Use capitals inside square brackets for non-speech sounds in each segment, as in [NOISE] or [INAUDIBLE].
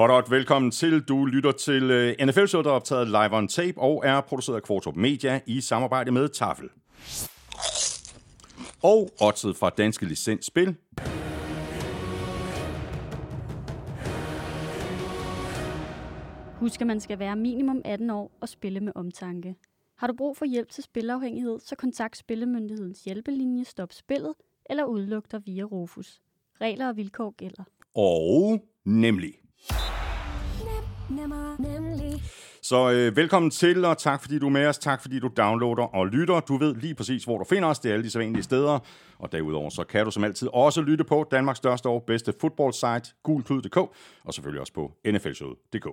Hot, hot, velkommen til. Du lytter til øh, NFL Show, der er optaget live on tape og er produceret af Kvartrup Media i samarbejde med Tafel. Og oddset fra Danske Licens Spil. Husk, at man skal være minimum 18 år og spille med omtanke. Har du brug for hjælp til spilafhængighed, så kontakt Spillemyndighedens hjælpelinje Stop Spillet eller udluk dig via Rufus. Regler og vilkår gælder. Og nemlig. Nemmer, nemlig. Så øh, velkommen til, og tak fordi du er med os. Tak fordi du downloader og lytter. Du ved lige præcis, hvor du finder os. Det er alle de sædvanlige steder. Og derudover så kan du som altid også lytte på Danmarks største og bedste fodboldsite, gulklud.dk, og selvfølgelig også på nflshowet.dk.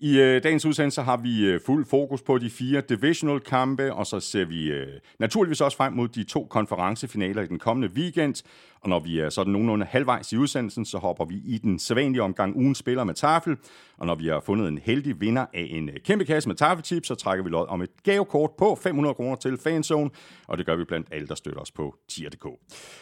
I øh, dagens udsendelse har vi øh, fuld fokus på de fire divisional kampe, og så ser vi øh, naturligvis også frem mod de to konferencefinaler i den kommende weekend. Og når vi er sådan nogenlunde halvvejs i udsendelsen, så hopper vi i den sædvanlige omgang ugen spiller med tafel. Og når vi har fundet en heldig vinder af en øh, kæmpe kasse med tafeltips, så trækker vi lod om et gavekort på 500 kroner til Fanzone. Og det gør vi blandt alle, der støtter os på tier.dk.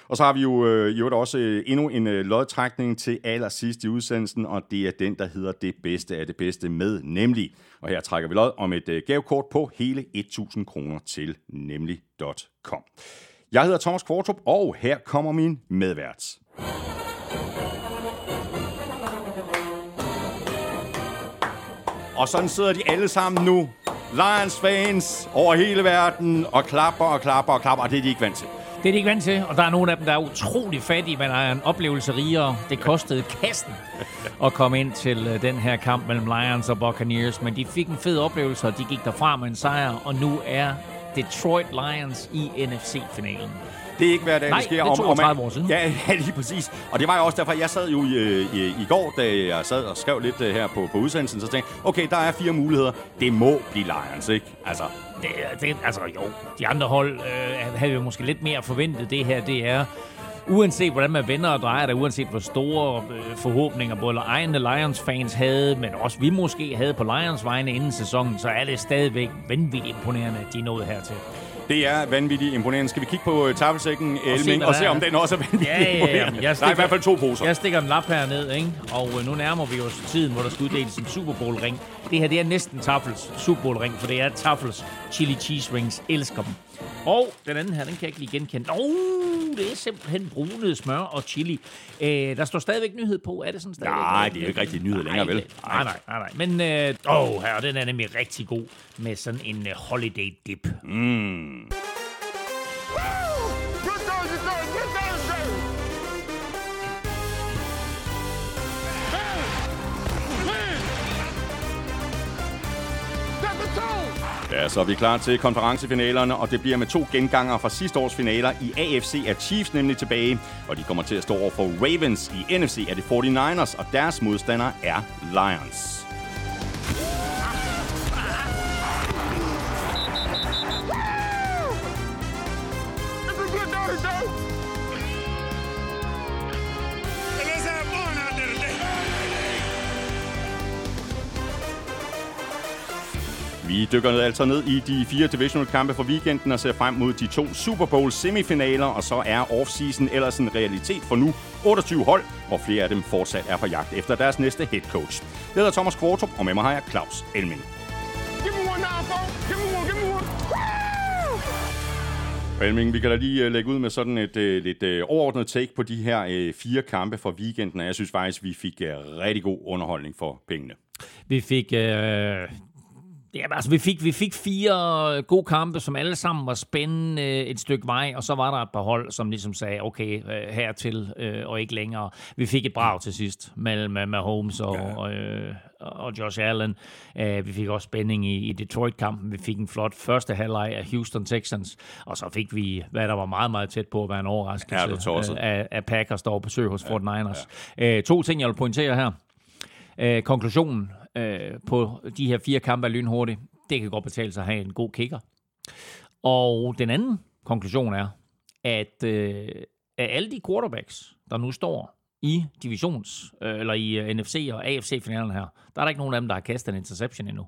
Og så har vi jo øh, i øvrigt også øh, endnu en øh, lodtrækning til allersidst i udsendelsen, og det er den, der hedder det bedste af det bedste med nemlig. Og her trækker vi lod om et øh, gavekort på hele 1000 kroner til nemlig.com. Jeg hedder Thomas Kvartrup, og her kommer min medvært. Og sådan sidder de alle sammen nu. Lions fans over hele verden og klapper og klapper og klapper, og det er de ikke vant til. Det er de ikke vant til, og der er nogle af dem, der er utrolig fattige, men er en oplevelse rigere. Det kostede kassen at komme ind til øh, den her kamp mellem Lions og Buccaneers, men de fik en fed oplevelse, og de gik derfra med en sejr, og nu er Detroit Lions i NFC-finalen. Det er ikke hver dag, Nej, det sker. det er Og- og 32 man- år siden. Ja, [LAUGHS] ja, lige præcis. Og det var jo også derfor, jeg sad jo i, i, i går, da jeg sad og skrev lidt øh, her på, på udsendelsen, så tænkte jeg, okay, der er fire muligheder. Det må blive Lions, ikke? Altså, det, det, altså jo, de andre hold øh, havde jo måske lidt mere forventet det her. Det er, uanset hvordan man vender og drejer det, uanset hvor store øh, forhåbninger både egne Lions-fans havde, men også vi måske havde på Lions vegne inden sæsonen, så er det stadigvæk vanvittigt imponerende, at de nåede hertil det er vanvittigt imponerende. Skal vi kigge på øh, tafelsækken, Elming, og der se, om den også er vanvittigt Ja, ja, ja. imponerende? Jeg Der er stikker- i hvert fald to poser. Jeg stikker en lap herned, ikke? og øh, nu nærmer vi os tiden, hvor der skal uddeles en Super Bowl-ring. Det her, det er næsten Tafels Super Bowl-ring, for det er Tafels chili cheese rings. Elsker dem. Og den anden her, den kan jeg ikke lige genkende. Oh, det er simpelthen brunet smør og chili. Øh, der står stadigvæk nyhed på. Er det sådan stadigvæk? Nej, det er jo ikke rigtig nyhed længere, vel? Nej, nej, nej. nej. Men øh, åh, her, den er nemlig rigtig god med sådan en øh, holiday dip. Good Ja, så er vi klar til konferencefinalerne, og det bliver med to genganger fra sidste års finaler. I AFC er Chiefs nemlig tilbage, og de kommer til at stå over for Ravens. I NFC er det 49ers, og deres modstander er Lions. Vi dykker ned, altså ned i de fire divisional kampe for weekenden og ser frem mod de to Super Bowl semifinaler, og så er offseason ellers en realitet for nu 28 hold, og flere af dem fortsat er på jagt efter deres næste head coach. Jeg hedder Thomas Kvartrup, og med mig har jeg Claus Elming. Give me one now, folks. Give me one, give me one. Woo! Elming, vi kan da lige øh, lægge ud med sådan et øh, lidt øh, overordnet take på de her øh, fire kampe for weekenden, og jeg synes faktisk, vi fik øh, rigtig god underholdning for pengene. Vi fik... Øh, Ja, altså vi fik, vi fik fire gode kampe, som alle sammen var spændende et stykke vej, og så var der et par hold, som ligesom sagde, okay, øh, hertil øh, og ikke længere. Vi fik et brag til sidst mellem øh, Mahomes og, ja. og, og Josh Allen. Vi fik også spænding i, i Detroit-kampen. Vi fik en flot første halvleg af Houston Texans, og så fik vi, hvad der var meget, meget tæt på at være en overraskelse Er øh, af, af Packers, der var på besøg hos 49ers. Ja. To ting, jeg vil pointere her. Øh, konklusionen øh, på de her fire kampe er lynhurtigt. Det kan godt betale sig at have en god kicker. Og den anden konklusion er, at øh, af alle de quarterbacks, der nu står i divisions, øh, eller i øh, NFC og AFC-finalen her, der er der ikke nogen af dem, der har kastet en interception endnu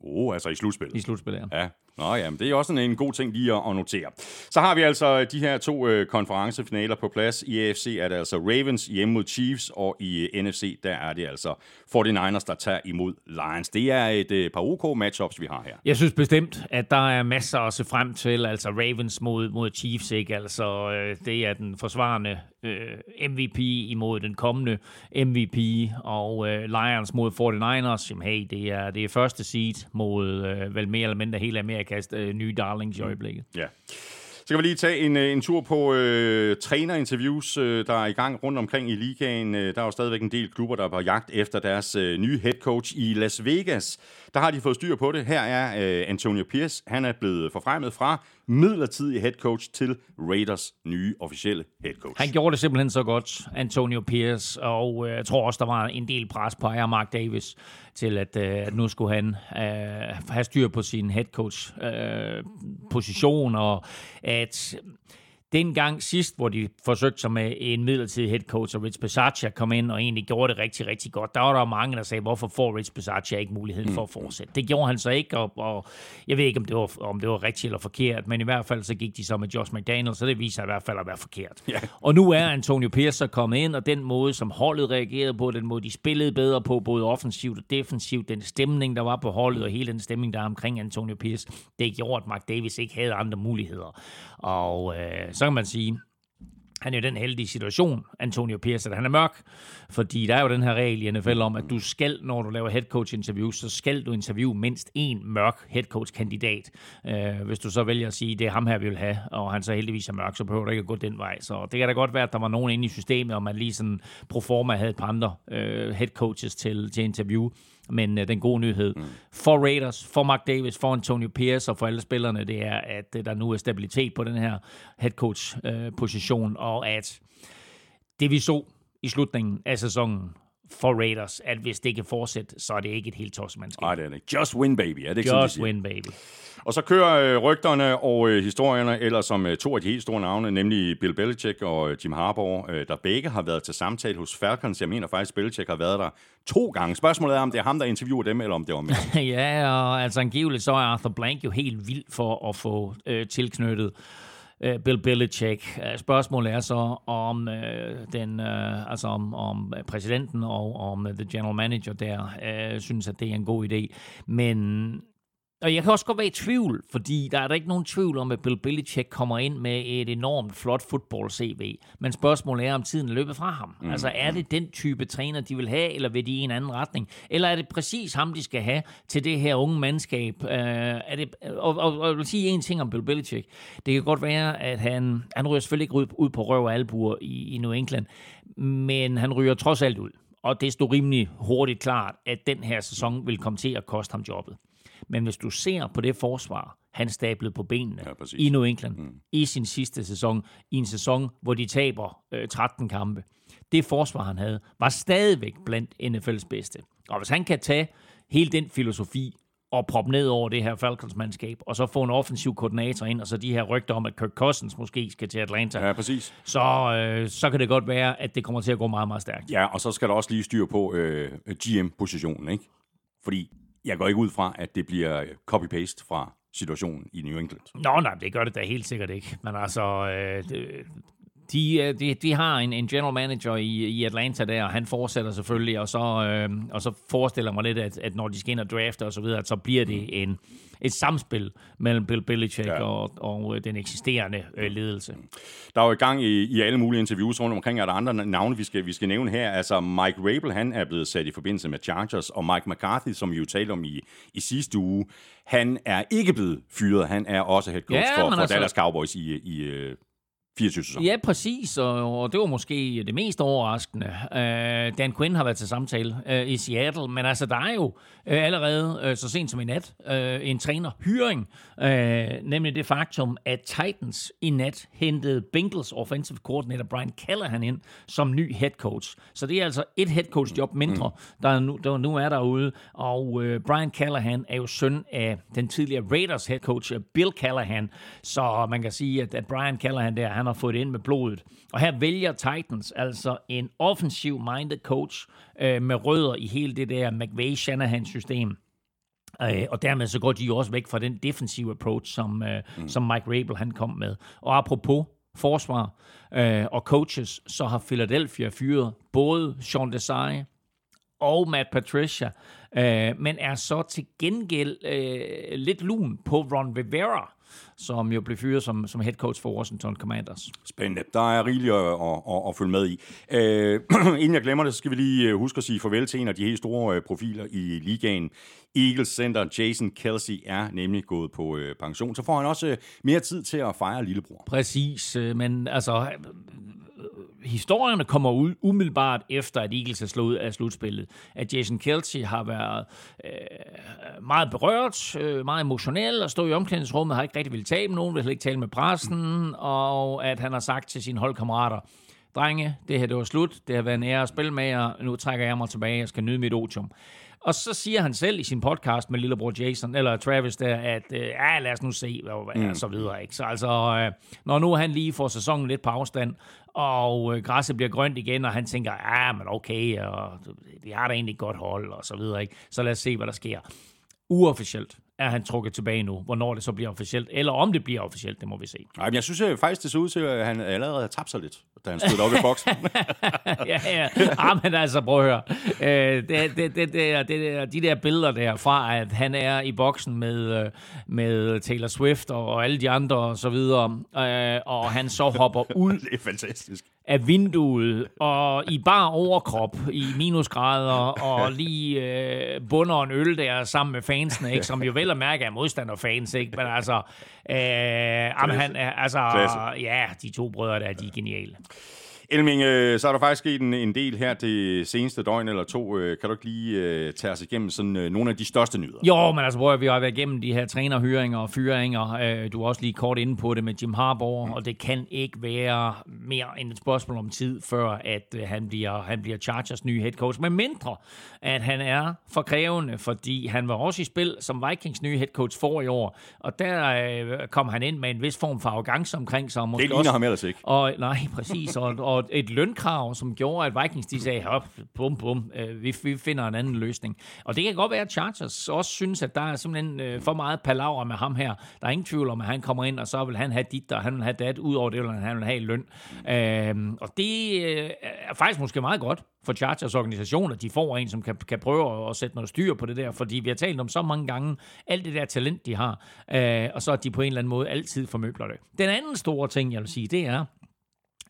Oh, altså i slutspillet. i slutspillet. her. Ja. Nå ja, men det er også en, en god ting lige at, at notere. Så har vi altså øh, de her to øh, konferencefinaler på plads. I AFC er det altså Ravens hjemme mod Chiefs, og i øh, NFC der er det altså 49ers, der tager imod Lions. Det er et øh, par OK matchups, vi har her. Jeg synes bestemt, at der er masser at se frem til. Altså Ravens mod, mod Chiefs, ikke? Altså, øh, det er den forsvarende øh, MVP imod den kommende MVP, og øh, Lions mod 49ers. Jamen hey, det er, det er første seed mod øh, vel mere eller mindre hele Amerikas øh, nye darlings i øjeblikket. Ja. Så kan vi lige tage en, øh, en tur på øh, trænerinterviews, øh, der er i gang rundt omkring i ligaen. Øh, der er jo stadigvæk en del klubber, der er på jagt efter deres øh, nye head coach i Las Vegas. Der har de fået styr på det. Her er øh, Antonio Pierce. Han er blevet forfremmet fra midlertidig head coach til Raiders nye officielle head coach. Han gjorde det simpelthen så godt, Antonio Pierce, og øh, jeg tror også, der var en del pres på ejer Mark Davis til, at, øh, at nu skulle han øh, have styr på sin head coach øh, position, og at dengang sidst, hvor de forsøgte sig med en midlertidig head coach, og Rich Bisaccia kom ind og egentlig gjorde det rigtig, rigtig godt, der var der mange, der sagde, hvorfor får Rich Bisaccia ikke muligheden for at fortsætte? Det gjorde han så ikke, og, og jeg ved ikke, om det, var, om det var rigtigt eller forkert, men i hvert fald så gik de så med Josh McDaniel, så det viser i hvert fald at være forkert. Ja. Og nu er Antonio Pierce så kommet ind, og den måde, som holdet reagerede på, den måde, de spillede bedre på, både offensivt og defensivt, den stemning, der var på holdet, og hele den stemning, der er omkring Antonio Pierce, det gjorde, at Mark Davis ikke havde andre muligheder. Og øh, så kan man sige, han er jo i den heldige situation, Antonio Pierce, at han er mørk, fordi der er jo den her regel i NFL om, at du skal, når du laver head coach interview, så skal du interviewe mindst en mørk head coach kandidat. Øh, hvis du så vælger at sige, det er ham her, vi vil have, og han så heldigvis er mørk, så behøver du ikke at gå den vej. Så det kan da godt være, at der var nogen inde i systemet, og man lige sådan pro forma havde et par andre øh, head coaches til, til interview. Men øh, den gode nyhed mm. for Raiders, for Mark Davis, for Antonio Pierce og for alle spillerne, det er, at øh, der nu er stabilitet på den her head coach øh, position, og at det vi så i slutningen af sæsonen for Raiders, at hvis det kan fortsætte, så er det ikke et helt tossemandskab. Nej, det er det ikke. Just win, baby. Er det ikke sådan, Just siger? win, baby. Og så kører øh, rygterne og øh, historierne, eller som øh, to af de helt store navne, nemlig Bill Belichick og øh, Jim Harbaugh, øh, der begge har været til samtale hos Falcons. Jeg mener faktisk, Belichick har været der to gange. Spørgsmålet er, om det er ham, der interviewer dem, eller om det var med. [LAUGHS] ja, og altså angiveligt så er Arthur Blank jo helt vild for at få øh, tilknyttet øh, Bill Belichick. Øh, spørgsmålet er så, om øh, den, øh, altså om, om præsidenten og om øh, the general manager der øh, synes, at det er en god idé. Men og jeg kan også godt være i tvivl, fordi der er der ikke nogen tvivl om, at Bill Belichick kommer ind med et enormt flot fodbold-CV. Men spørgsmålet er, om tiden er løbet fra ham. Mm. Altså er det den type træner, de vil have, eller vil de i en anden retning? Eller er det præcis ham, de skal have til det her unge mandskab? Uh, er det, og, og, og jeg vil sige en ting om Bill Belichick. Det kan godt være, at han, han ryger selvfølgelig ikke ud, på røv og albuer i, i New England, men han ryger trods alt ud. Og det stod rimelig hurtigt klart, at den her sæson vil komme til at koste ham jobbet. Men hvis du ser på det forsvar, han stablede på benene Ja, præcis. i New England mm. i sin sidste sæson, i en sæson, hvor de taber øh, 13 kampe. Det forsvar, han havde, var stadigvæk blandt NFL's bedste. Og hvis han kan tage hele den filosofi og proppe ned over det her Falcons-mandskab, og så få en offensiv koordinator ind, og så de her rygter om, at Kirk Cousins måske skal til Atlanta, Ja, præcis. så, øh, så kan det godt være, at det kommer til at gå meget, meget stærkt. Ja, og så skal der også lige styr på øh, GM-positionen, ikke? Fordi jeg går ikke ud fra, at det bliver copy-paste fra situationen i New England. Nå, nej, det gør det da helt sikkert ikke. Men altså, øh, det, de, øh, de, de har en, en general manager i, i Atlanta der, og han fortsætter selvfølgelig, og så, øh, og så forestiller mig lidt, at, at når de skal ind og drafte og så videre, at så bliver det en, et samspil mellem Bill Belichick Ja. og, og øh, den eksisterende øh, ledelse. Der er jo i gang i, i alle mulige interviews rundt omkring, er der andre navne, vi skal, vi skal nævne her. Altså Mike Rabel, han er blevet sat i forbindelse med Chargers, og Mike McCarthy, som vi jo talte om i, i sidste uge, han er ikke blevet fyret. Han er også head coach Ja, for, for altså- Dallas Cowboys i, i øh, 24 sæsoner. Ja, præcis, og, og det var måske det mest overraskende. Uh, Dan Quinn har været til samtale uh, i Seattle, men altså, der er jo uh, allerede uh, så sent som i nat uh, en trænerhyring, uh, nemlig det faktum, at Titans i nat hentede Bengals offensive coordinator Brian Callahan ind som ny head coach. Så det er altså et head coach job mindre, der, er nu, der nu er derude, og Brian Callahan er jo søn af den tidligere Raiders head coach Bill Callahan, så man kan sige, at, at Brian Callahan der, han har fået det ind med blodet. Og her vælger Titans altså en offensiv-minded coach øh, med rødder i hele det der McVay-Shanahan-system Øh, og dermed så går de jo også væk fra den defensive approach, som, øh, mm. som Mike Rabel han kom med. Og apropos forsvar øh, og coaches, så har Philadelphia fyret både Sean Desai og Matt Patricia, øh, men er så til gengæld øh, lidt lun på Ron Rivera, som jo blev fyret som, som head coach for Washington Commanders. Spændende. Der er rigeligt at, at, at, at følge med i. Øh, [CLEARS THROAT] inden jeg glemmer det, så skal vi lige øh, huske at sige farvel til en af de helt store øh, profiler i ligaen. Eagles center Jason Kelsey er nemlig gået på øh, pension. Så får han også øh, mere tid til at fejre lillebror. Præcis, øh, men altså historierne kommer ud umiddelbart efter, at Eagles er slået af slutspillet. At Jason Kelsey har været øh, meget berørt, øh, meget emotionel, og stod i omklædningsrummet, har ikke rigtig ville tale med nogen, vil ikke tale med pressen, og at han har sagt til sine holdkammerater, drenge, det her det var slut, det har været en ære at spille med jer, nu trækker jeg mig tilbage, jeg skal nyde mit otium. Og så siger han selv i sin podcast med lillebror Jason, eller Travis der, at øh, ja, lad os nu se, hvad mm. så videre. Ikke? Så altså, øh, når nu han lige får sæsonen lidt på afstand, og øh, græsset bliver grønt igen, og han tænker, ja, men okay, og vi har da egentlig et godt hold, og så videre. Ikke? Så lad os se, hvad der sker. Uofficielt er han trukket tilbage nu. Hvornår det så bliver officielt, eller om det bliver officielt, det må vi se. Nej, men jeg synes øh, faktisk, det så ud til, at han allerede har tabt sig lidt, da han stod op i boksen. [LAUGHS] ja, ja. Ah, men altså, prøv at høre. Øh, det, det, det, det, det, de der billeder der fra, at han er i boksen med, øh, med Taylor Swift og, og alle de andre og så videre, øh, og han så hopper ud [LAUGHS] det er fantastisk. Af vinduet, og i bar overkrop, i minusgrader, og lige øh, bunder en øl der sammen med fansene, ikke? som jo vel at mærke er modstanderfans, ikke? men altså, øh, jamen, han, altså Klasse. ja, de to brødre der, de er geniale. Elming, øh, så er der faktisk sket en, en del her det seneste døgn eller to. Øh, kan du ikke lige øh, tage os igennem sådan, øh, nogle af de største nyheder? Jo, men altså, at vi har været igennem de her trænerhyringer og fyringer. Øh, Du er også lige kort inde på det med Jim Harbaugh, og det kan ikke være mere end et spørgsmål om tid, før at øh, han bliver, han bliver Chargers nye head coach. Men mindre, at han er for krævende, fordi han var også i spil som Vikings nye head coach for i år, og der øh, kom han ind med en vis form for arrogance omkring sig. og Måske Det ligner også, ham ellers ikke. Og, nej, præcis. Og, og et lønkrav, som gjorde, at Vikings de sagde, hop, bum, bum, øh, vi, vi finder en anden løsning. Og det kan godt være, at Chargers også synes, at der er simpelthen øh, for meget palaver med ham her. Der er ingen tvivl om, at han kommer ind, og så vil han have dit, og han vil have dat, udover det, vil han vil have i løn. Øh, og det øh, er faktisk måske meget godt for Chargers organisation, at de får en, som kan, kan prøve at sætte noget styr på det der, fordi vi har talt om så mange gange, alt det der talent, de har, øh, og så at de på en eller anden måde altid formøbler det. Den anden store ting, jeg vil sige, det er,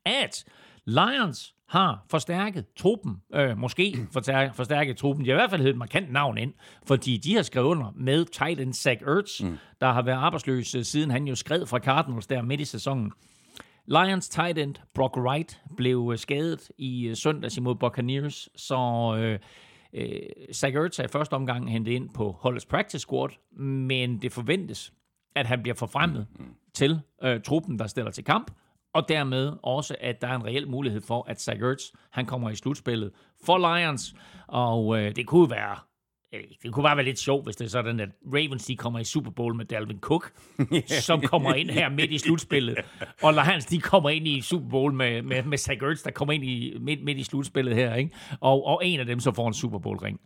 at Lions har forstærket truppen, øh, måske forstærket, truppen, de har i hvert fald heddet et markant navn ind, fordi de har skrevet under med tight end Zach Ertz, mm. der har været arbejdsløs, øh, siden han jo skred fra Cardinals der midt i sæsonen. Lions tight end Brock Wright blev øh, skadet i øh, søndags imod Buccaneers, så øh, øh, Zach Ertz er i første omgang hentet ind på holdets practice squad, men det forventes, at han bliver forfremmet mm. til øh, truppen, der stiller til kamp, og dermed også, at der er en reel mulighed for, at Zach han kommer i slutspillet for Lions, og øh, det kunne være øh, det kunne bare være lidt sjovt, hvis det er sådan, at Ravens de kommer i Super Bowl med Dalvin Cook, [LAUGHS] som kommer ind her midt i slutspillet, og Lions de kommer ind i Super Bowl med, med, med Zach Ertz, der kommer ind i, midt, midt i slutspillet her, ikke? Og, og en af dem så får en Super Bowl-ring.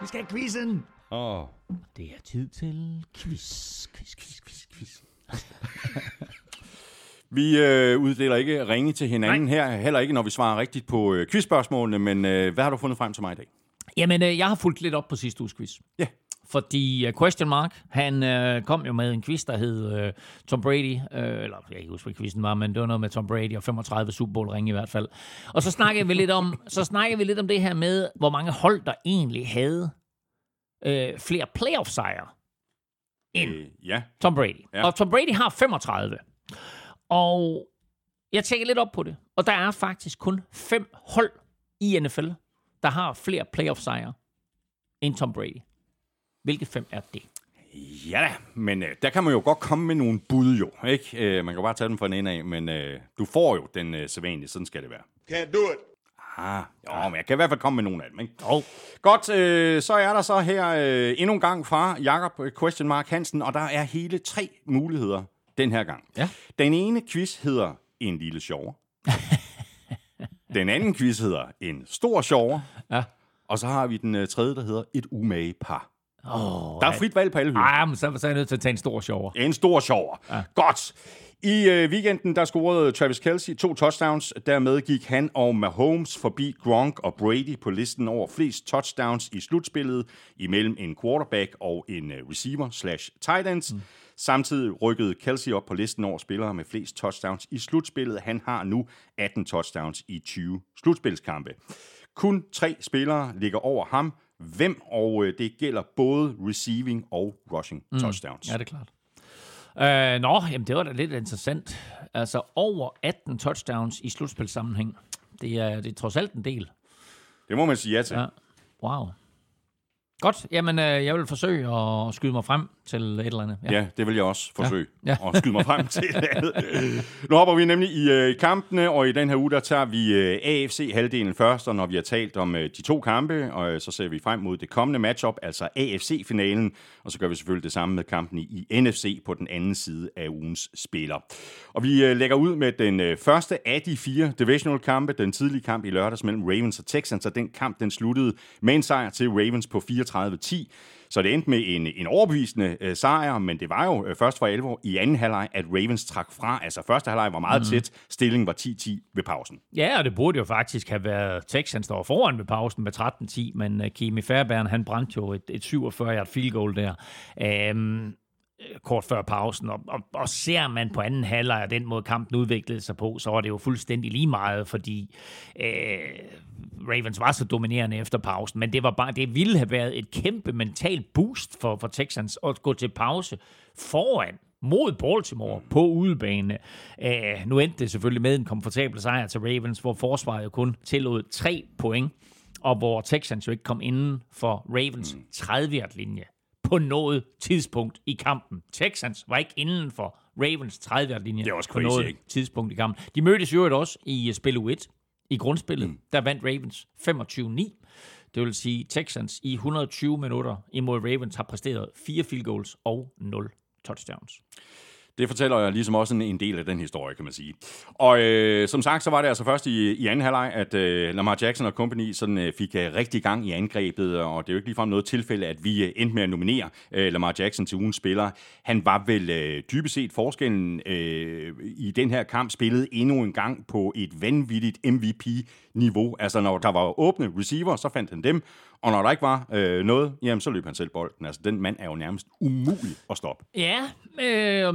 Vi skal have quizzen! Oh. Det er tid til quiz, quiz, quiz, quiz, quiz. [LAUGHS] Vi øh, uddeler ikke ringe til hinanden Nej. her, heller ikke når vi svarer rigtigt på øh, quizspørgsmålene, men øh, hvad har du fundet frem til mig i dag? Jamen, øh, jeg har fulgt lidt op på sidste uges quiz. Ja. Fordi uh, Question Mark, han uh, kom jo med en quiz, der hed uh, Tom Brady, uh, eller jeg kan ikke huske, hvad quizzen var, men det var noget med Tom Brady og 35 Super Bowl ringe i hvert fald. Og så snakkede vi lidt om, så snakkede vi lidt om det her med, hvor mange hold, der egentlig havde uh, flere playoff-sejre end Øh, ja. Tom Brady. Ja. Og Tom Brady har 35. Og jeg tjekker lidt op på det. Og der er faktisk kun fem hold i NFL, der har flere playoff-sejre end Tom Brady. Hvilke fem er det? Ja da, men øh, der kan man jo godt komme med nogle bud jo, ikke? Øh, man kan bare tage dem fra en ende af, men øh, du får jo den øh, sædvanlige, sådan skal det være. Can't do it. Ah, jo, men jeg kan i hvert fald komme med nogle af dem, ikke? Jo. Godt, øh, så er der så her øh, endnu en gang fra Jakob øh, Question Mark Hansen, og der er hele tre muligheder den her gang. Ja. Den ene quiz hedder En lille sjov. [LAUGHS] den anden quiz hedder En stor sjov. Ja. Og så har vi den øh, tredje, der hedder et umage par. Oh, Der er frit valg på alle hylder. Ej, men så, så er jeg nødt til at tage en stor sjov. En stor sjov. Ja. Godt. I øh, weekenden, der scorede Travis Kelce to touchdowns. Dermed gik han og Mahomes forbi Gronk og Brady på listen over flest touchdowns i slutspillet imellem en quarterback og en øh, receiver slash tight ends. Mm. Samtidig rykkede Kelsey op på listen over spillere med flest touchdowns i slutspillet. Han har nu 18 touchdowns i 20 slutspilskampe. Kun tre spillere ligger over ham. Hvem? Og øh, det gælder både receiving og rushing touchdowns. Ja, det er klart. Uh, nå, jamen det var da lidt interessant. Altså over 18 touchdowns i slutspilsammenhæng. Det er, det er trods alt en del. Det må man sige ja til. Ja. Wow. Godt. Jamen, øh, jeg vil forsøge at skyde mig frem til et eller andet. Ja, det vil jeg også forsøge Ja. ja. at skyde mig frem [LAUGHS] til. nu hopper vi nemlig i øh, kampene, og i den her uge, der tager vi øh, AFC-halvdelen først, og når vi har talt om øh, de to kampe, og øh, så ser vi frem mod det kommende matchup, altså AFC-finalen, og så gør vi selvfølgelig det samme med kampen i, i NFC på den anden side af ugens spiller. Og vi øh, lægger ud med den øh, første af de fire divisional-kampe, den tidlige kamp i lørdags mellem Ravens og Texans, og den kamp, den sluttede med en sejr til Ravens på 34-10. Så det endte med en, en overbevisende øh, sejr, men det var jo øh, først for alvor i anden halvleg, at Ravens trak fra. Altså første halvleg var meget mm. tæt, stillingen var 10-10 ved pausen. Ja, og det burde jo faktisk have været Texans, der var foran ved pausen med 13-10, men uh, Kimi Fairbairn, han brændte jo et, et 47-yard field goal der. Um, kort før pausen, og, og, og ser man på anden halvleg og den måde kampen udviklede sig på, så var det jo fuldstændig lige meget, fordi øh, Ravens var så dominerende efter pausen, men det var bare, det ville have været et kæmpe mentalt boost for, for Texans at gå til pause foran mod Baltimore på udebane. Uh, nu endte det selvfølgelig med en komfortabel sejr til Ravens, hvor forsvaret jo kun tillod tre point, og hvor Texans jo ikke kom inden for Ravens 30 linje på noget tidspunkt i kampen. Texans var ikke inden for Ravens 30 linje Det er også på crazy, noget ikke? tidspunkt i kampen. De mødtes jo også i uh, spil 1 i grundspillet. Mm. Der vandt Ravens 25-9. Det vil sige, Texans i 120 minutter imod Ravens har præsteret fire field goals og 0 touchdowns. Det fortæller jeg ligesom også en, en del af den historie, kan man sige. Og øh, som sagt, så var det altså først i, i anden halvleg, at øh, Lamar Jackson og company sådan, øh, fik øh, rigtig gang i angrebet, og det er jo ikke ligefrem noget tilfælde, at vi øh, endte med at nominere øh, Lamar Jackson til ugens spiller. Han var vel øh, dybest set forskellen øh, i den her kamp, spillet endnu en gang på et vanvittigt MVP-niveau. Altså når der var åbne receiver, så fandt han dem, og når der ikke var øh, noget, jamen så løb han selv bolden. Altså den mand er jo nærmest umulig at stoppe. Ja, øh,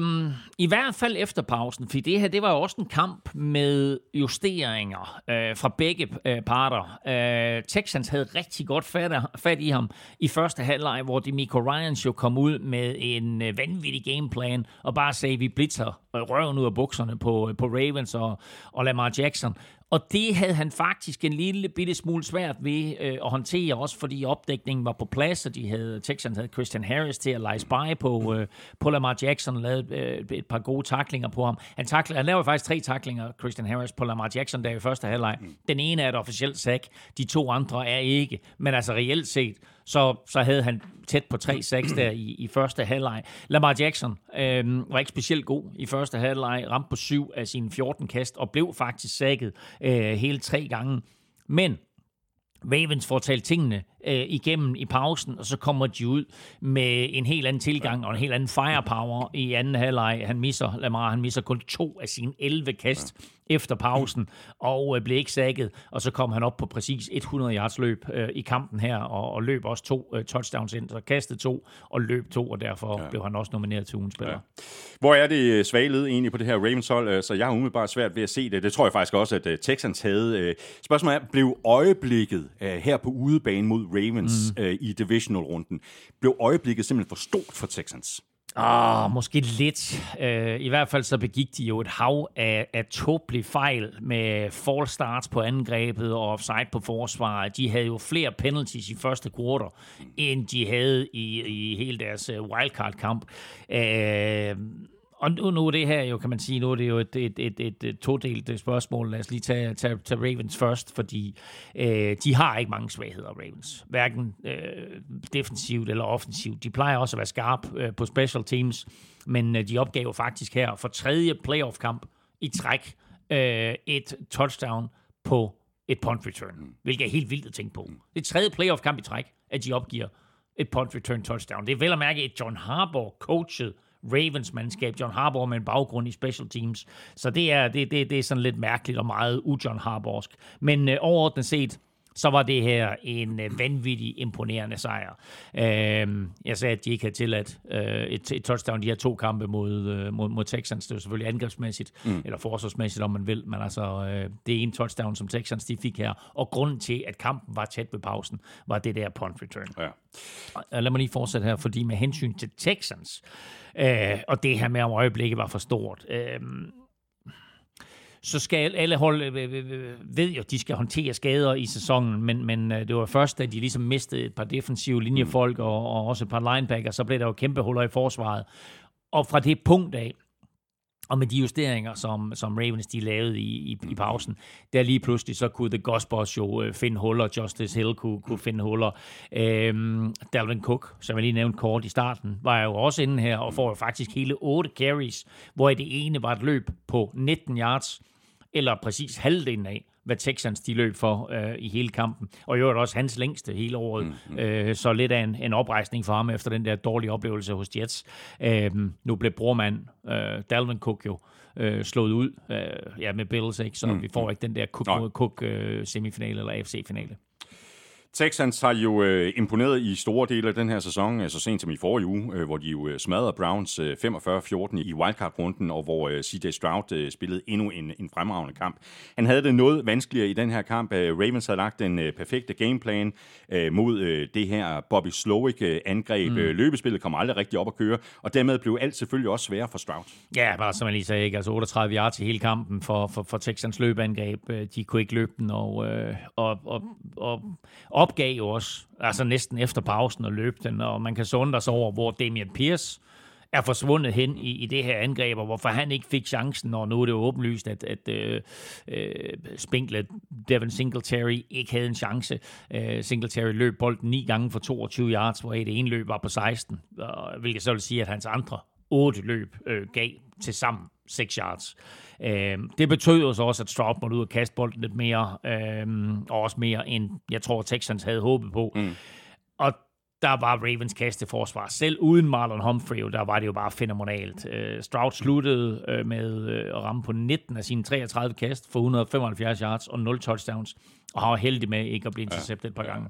i hvert fald efter pausen, for det her, det var jo også en kamp med justeringer øh, fra begge øh, parter. Øh, Texans havde rigtig godt fat, fat i ham i første halvleg, hvor Demico Ryans jo kom ud med en øh, vanvittig gameplan, og bare sagde, vi blitzer røven ud af bukserne på, øh, på Ravens og, og Lamar Jackson. Og det havde han faktisk en lille bitte smule svært ved øh, at håndtere, også fordi opdækningen var på plads, og de havde, Texans havde Christian Harris til at lege spy på, øh, på Lamar Jackson, og lavede øh, et par gode taklinger på ham. Han, takler, han lavede faktisk tre taklinger, Christian Harris, på Lamar Jackson der i første halvleg. Den ene er et officielt sack, de to andre er ikke. Men altså reelt set, så, så havde han tæt på 3-6 der i, i første halvleg. Lamar Jackson øh, var ikke specielt god i første halvleg, ramte på 7 af sine 14 kast, og blev faktisk sækket øh, hele tre gange. Men Ravens får talt tingene øh, igennem i pausen, og så kommer de ud med en helt anden tilgang og en helt anden firepower i anden halvleg. Han misser, Lamar, han misser kun to af sine 11 kast ja efter pausen, og øh, blev ikke sækket, og så kom han op på præcis 100 yards løb øh, i kampen her, og, og løb også to øh, touchdowns ind, så kastede to og løb to, og derfor ja. blev han også nomineret til ugens spiller. Ja. Hvor er det svage led egentlig på det her Ravens hold? Så jeg har umiddelbart svært ved at se det. Det tror jeg faktisk også, at øh, Texans havde. Spørgsmålet er, blev øjeblikket øh, her på udebane mod Ravens mm. i divisional-runden, blev øjeblikket simpelthen for stort for Texans? Ah, måske lidt. Uh, I hvert fald så begik de jo et hav af, af tåbelige fejl med false starts på angrebet og offside på forsvaret. De havde jo flere penalties i første kvartal, end de havde i, i hele deres øh, wildcard-kamp. Uh, og nu, nu er det her jo, kan man sige, nu er det jo et, et, et, et, et todelt spørgsmål. Lad os lige tage, tage, tage Ravens først, fordi øh, de har ikke mange svagheder, Ravens. Hverken øh, defensivt eller offensivt. De plejer også at være skarp øh, på special teams, men øh, de opgav faktisk her for tredje playoff-kamp i træk øh, et touchdown på et punt return, hvilket er helt vildt at tænke på. Det er tredje playoff-kamp i træk, at de opgiver et punt return touchdown. Det er vel at mærke et John Harbaugh Ravens mandskab, John Harbaugh med en baggrund i special teams. Så det er, det, det, det er sådan lidt mærkeligt og meget u-John Harbaughsk. Men øh, overordnet set, så var det her en øh, vanvittig imponerende sejr. Øh, jeg sagde, at de ikke havde tilladt øh, et, et touchdown de her to kampe mod, øh, mod, mod Texans. Det var selvfølgelig angrebsmæssigt, mm. eller forsvarsmæssigt, om man vil, men altså, øh, det er en touchdown, som Texans de fik her. Og grunden til, at kampen var tæt ved pausen, var det der punt return. Ja. Og Lad mig lige fortsætte her, fordi med hensyn til Texans, øh, og det her med om øjeblikket var for stort, øh, så skal alle hold øh, øh, øh, ved jo, at de skal håndtere skader i sæsonen, men, men det var først, da de ligesom mistede et par defensive linjefolk og, og også et par linebacker, så blev der jo kæmpe huller i forsvaret. Og fra det punkt af, og med de justeringer, som, som Ravens de lavede i, i, i pausen, der lige pludselig så kunne The Gospels jo øh, finde huller, Justice Hill kunne, kunne finde huller. Øhm, Dalvin Cook, som jeg lige nævnte kort i starten, var jo også inde her og får jo faktisk hele otte carries, hvor det ene var et løb på 19 yards, eller præcis halvdelen af, hvad Texans de løb for øh, i hele kampen. Og i øvrigt også hans længste hele året. Mm-hmm. Øh, så lidt af en, en oprejsning for ham efter den der dårlige oplevelse hos Jets. Øh, nu blev brormand øh, Dalvin Cook jo øh, slået ud øh, ja, med Bills, ikke? så mm. vi får ikke den der Cook Nej. mod Cook øh, semifinale eller AFC-finale. Texans har jo øh, imponeret i store dele af den her sæson, øh, så sent som i forrige uge, øh, hvor de jo øh, smadrede Browns øh, 45-14 i wildcard-runden, og hvor øh, CJ Stroud øh, spillede endnu en, en fremragende kamp. Han havde det noget vanskeligere i den her kamp. Øh, Ravens havde lagt den øh, perfekte gameplan øh, mod øh, det her Bobby Slowick-angreb. Mm. Øh, løbespillet kom aldrig rigtig op at køre, og dermed blev alt selvfølgelig også sværere for Stroud. Ja, bare som jeg lige sagde, ikke? altså 38 yards i hele kampen for, for, for Texans løbeangreb. Øh, De kunne ikke løbe den, og, øh, og, og, og opgav jo også, altså næsten efter pausen og løb den, og man kan så undre sig over, hvor Damian Pierce er forsvundet hen i, i det her angreb, og hvorfor han ikke fik chancen, og nu er det jo åbenlyst, at, at øh, øh, Spinkle, Devin Singletary, ikke havde en chance. Øh, Singletary løb bolden ni gange for 22 yards, hvor det ene løb var på 16, og, hvilket så vil sige, at hans andre otte løb øh, gav til sammen 6 yards. Øh, det betød jo så også, at Stroud måtte ud og kaste bolden lidt mere, øh, og også mere end jeg tror Texans havde håbet på. Mm. Og der var Ravens kasteforsvar. Selv uden Marlon Humphrey, der var det jo bare fænomenalt. Uh, Stroud sluttede uh, med uh, at ramme på 19 af sine 33 kast for 175 yards og 0 touchdowns, og han var heldig med ikke at blive interceptet et par gange.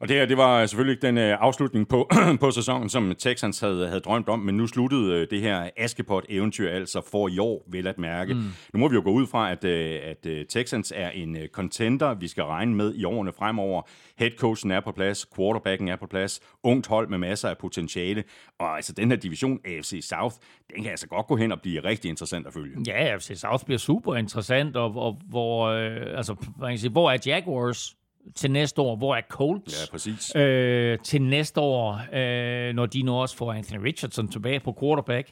Og det her, det var selvfølgelig ikke den øh, afslutning på, [CLEARS THROAT] på sæsonen, som Texans havde, havde drømt om, men nu sluttede øh, det her Askepot-eventyr altså for i år, vel at mærke. Mm. Nu må vi jo gå ud fra, at, øh, at Texans er en contender, vi skal regne med i årene fremover. Headcoachen er på plads, quarterbacken er på plads, ungt hold med masser af potentiale, og altså den her division AFC South, den kan altså godt gå hen og blive rigtig interessant at følge. Ja, FC South bliver super interessant, og, og hvor, øh, altså, man kan sige, hvor er Jaguars til næste år? Hvor er Colts? Ja, præcis. Øh, til næste år, øh, når de nu også får Anthony Richardson tilbage på quarterback.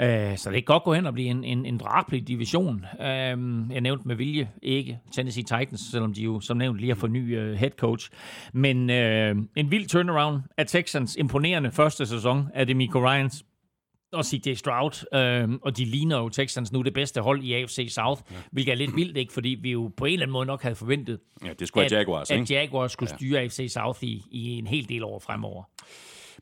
Øh, så det kan godt gå hen og blive en, en, en drabelig division. Øh, jeg nævnte med vilje ikke Tennessee Titans, selvom de jo som nævnt lige har fået ny øh, head coach. Men øh, en vild turnaround af Texans imponerende første sæson af det Miko Ryans og CJ Stroud, øh, og de ligner jo Texans nu det bedste hold i AFC South, ja. hvilket er lidt vildt, ikke? fordi vi jo på en eller anden måde nok havde forventet, Ja, det skulle at, Jaguars, at ikke? Jaguars skulle styre AFC South i, i en hel del år fremover.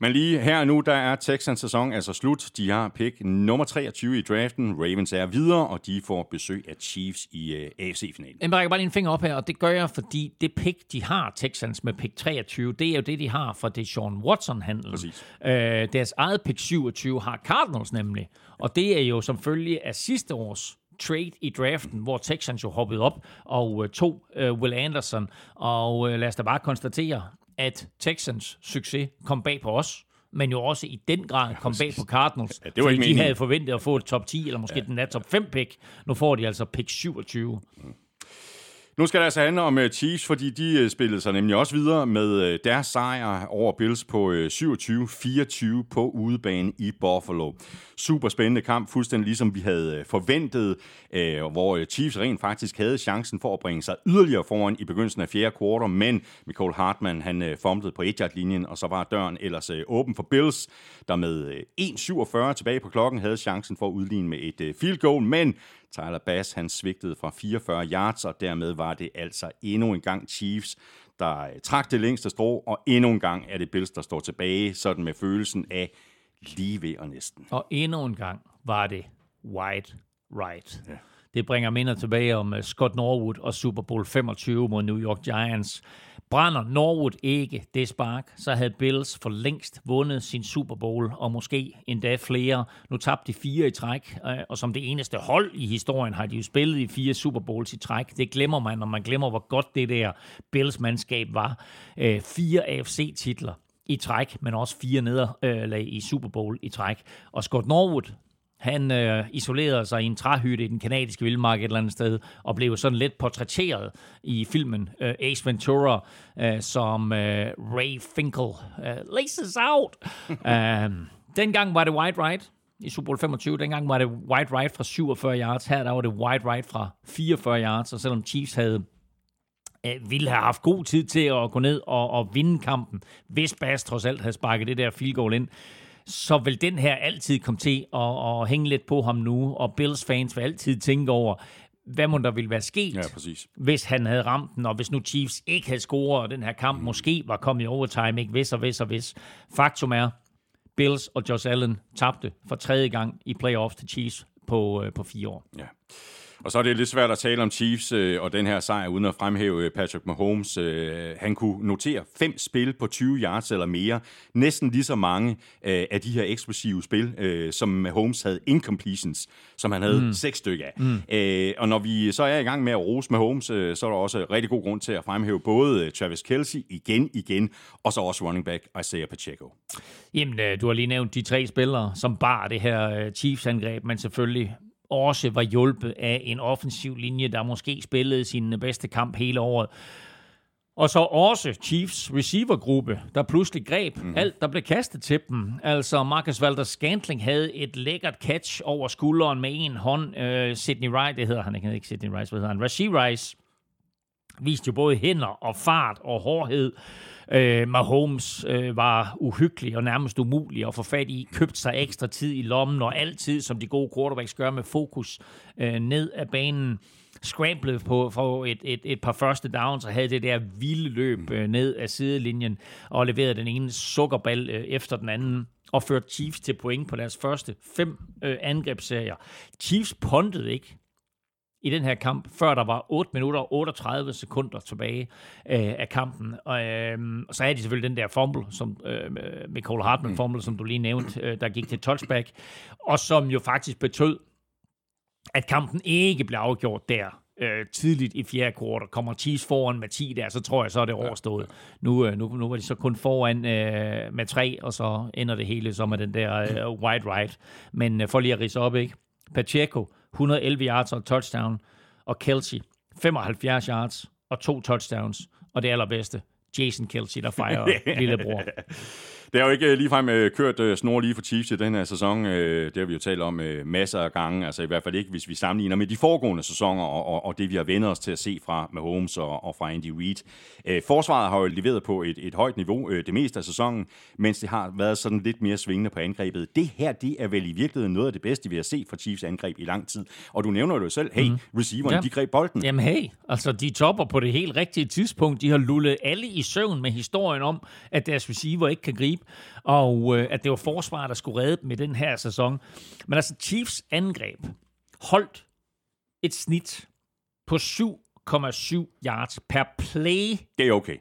Men lige her nu, der er Texans sæson altså slut. De har pick nummer 23 i draften. Ravens er videre, og de får besøg af Chiefs i uh, AFC-finalen. Jeg rækker bare lige en finger op her, og det gør jeg, fordi det pick, de har, Texans med pick 23, det er jo det, de har for det Sean Watson-handel. Øh, deres eget pick 27 har Cardinals nemlig, og det er jo som følge af sidste års trade i draften, hvor Texans jo hoppede op og uh, tog uh, Will Anderson, og uh, lad os da bare konstatere, at Texans succes kom bag på os, men jo også i den grad kom bag på Cardinals, Ja, det var fordi ikke de meningen. havde forventet at få et top 10, eller måske ja. den der top 5 pick. Nu får de altså pick 27. Nu skal det altså handle om øh, Chiefs, fordi de øh, spillede sig nemlig også videre med øh, deres sejr over Bills på 27-24 på udebane i Buffalo. Super spændende kamp, fuldstændig ligesom vi havde forventet, hvor Chiefs rent faktisk havde chancen for at bringe sig yderligere foran i begyndelsen af fjerde kvartal, men Michael Hartmann han fumblede på 1-yard-linjen, og så var døren ellers åben for Bills, der med 1.47 tilbage på klokken havde chancen for at udligne med et field goal, men Tyler Bass, han svigtede fra 44 yards, og dermed var det altså endnu en gang Chiefs, der øh, trak det længste strå, og endnu en gang er det Bills, der står tilbage, sådan med følelsen af lige ved og næsten. Og endnu en gang var det white right. Ja. Det bringer minder tilbage om øh, Scott Norwood og Super Bowl 25 mod New York Giants. Brænder Norwood ikke det spark, så havde Bills for længst vundet sin Super Bowl, og måske endda flere. Nu tabte de fire i træk, øh, og som det eneste hold i historien har de jo spillet i fire Super Bowls i træk. Det glemmer man, når man glemmer, hvor godt det der Bills-mandskab var. Øh, fire AFC-titler i træk, men også fire nederlag i Super Bowl i træk. Og Scott Norwood, han øh, isolerede sig i en træhytte i den kanadiske vildmark et eller andet sted, og blev sådan lidt portrætteret i filmen øh, Ace Ventura, øh, som øh, Ray Finkel øh, laces out. [LAUGHS] øh, dengang var det White Right i Super Bowl 25. Dengang var det White Right fra 47 yards. Her der var det White Right fra 44 yards, og selvom Chiefs havde øh, ville have haft god tid til at gå ned og, og vinde kampen, hvis Bass trods alt havde sparket det der field goal ind, så vil den her altid komme til at, at hænge lidt på ham nu, og Bills fans vil altid tænke over, hvad må der ville være sket, Ja, præcis. hvis han havde ramt den, og hvis nu Chiefs ikke havde scoret, og den her kamp Mm. måske var kommet i overtime, ikke hvis og hvis og hvis. Faktum er, Bills og Josh Allen tabte for tredje gang i playoffs til Chiefs på, øh, på fire år. Ja. Og så er det lidt svært at tale om Chiefs øh, og den her sejr, uden at fremhæve øh, Patrick Mahomes. Øh, han kunne notere fem spil på 20 yards eller mere. Næsten lige så mange øh, af de her eksplosive spil, øh, som Mahomes havde incompletions, som han havde mm. seks stykker af. Mm. Øh, og når vi så er i gang med at rose Mahomes, øh, så er der også rigtig god grund til at fremhæve både øh, Travis Kelsey igen, igen, og så også running back Isaiah Pacheco. Jamen, øh, du har lige nævnt de tre spillere, som bar det her Chiefs-angreb, men selvfølgelig også var hjulpet af en offensiv linje, der måske spillede sin bedste kamp hele året. Og så også Chiefs receivergruppe, der pludselig greb mm. alt, der blev kastet til dem. Altså Marcus Valder Scantling havde et lækkert catch over skulderen med en hånd. Øh, Sidney Rice, det hedder han ikke, ikke Sidney Rice, hvad hedder han? Rashid Rice viste jo både hænder og fart og hårdhed. Øh, Øh, Mahomes øh, var uhyggelig og nærmest umulig at få fat i. Købte sig ekstra tid i lommen, og altid, som de gode quarterbacks gør, med fokus øh, ned af banen. Scramblede på for et, et, et par første downs og havde det der vilde løb øh, ned af sidelinjen og leverede den ene sukkerball øh, efter den anden og førte Chiefs til point på deres første fem øh, angrebsserier. Chiefs pontede ikke i den her kamp, før der var 8 minutter og 38 sekunder tilbage øh, af kampen. Og, øh, og så er de selvfølgelig den der fumble, som øh, Cole Hartman fumble, som du lige nævnte, øh, der gik til touchback, og som jo faktisk betød, at kampen ikke blev afgjort der øh, tidligt i fjerde kvartal. Kommer Chiefs foran med 10 der, så tror jeg, så er det overstået. Nu, øh, nu, nu var de så kun foran øh, med 3, og så ender det hele så med den der øh, wide right. Men øh, for lige at rise op, ikke? Pacheco, 111 yards og touchdown, og Kelsey, 75 yards og to touchdowns, og det allerbedste, Jason Kelsey, der fejrer [LAUGHS] lillebror. Det har jo ikke ligefrem øh, kørt øh, snor lige for Chiefs i den her sæson. Øh, det har vi jo talt om øh, masser af gange. Altså i hvert fald ikke, hvis vi sammenligner med de foregående sæsoner, og, og, og det vi har vendt os til at se fra Mahomes og, og fra Andy Reid. Øh, forsvaret har jo leveret på et, et højt niveau øh, det meste af sæsonen, mens det har været sådan lidt mere svingende på angrebet. Det her, det er vel i virkeligheden noget af det bedste, vi har set fra Chiefs angreb i lang tid. Og du nævner det jo selv, hey, mm. receiverne, Ja. de greb bolden. Jamen hey, altså de topper på det helt rigtige tidspunkt. De har lullet alle i søvn med historien om, at deres receiver ikke kan gribe, og øh, at det var forsvaret, der skulle redde dem i den her sæson. Men altså Chiefs angreb holdt et snit på 7,7 yards per play. Det er okay.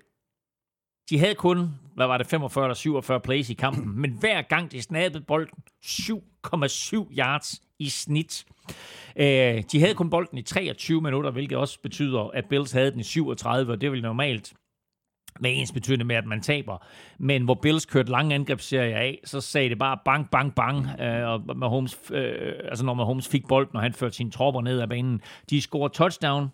De havde kun, hvad var det, 45 eller 47 plays i kampen, men hver gang de snappede bolden, 7,7 yards i snit. Øh, de havde kun bolden i 23 minutter, hvilket også betyder, at Bills havde den i 37, og det vil normalt med ens betydende med, at man taber. Men hvor Bills kørte lange angrebsserier af, så sagde det bare bang, bang, bang. Øh, og Mahomes, øh, altså når Mahomes fik bolden, og han førte sine tropper ned ad banen. De scorede touchdown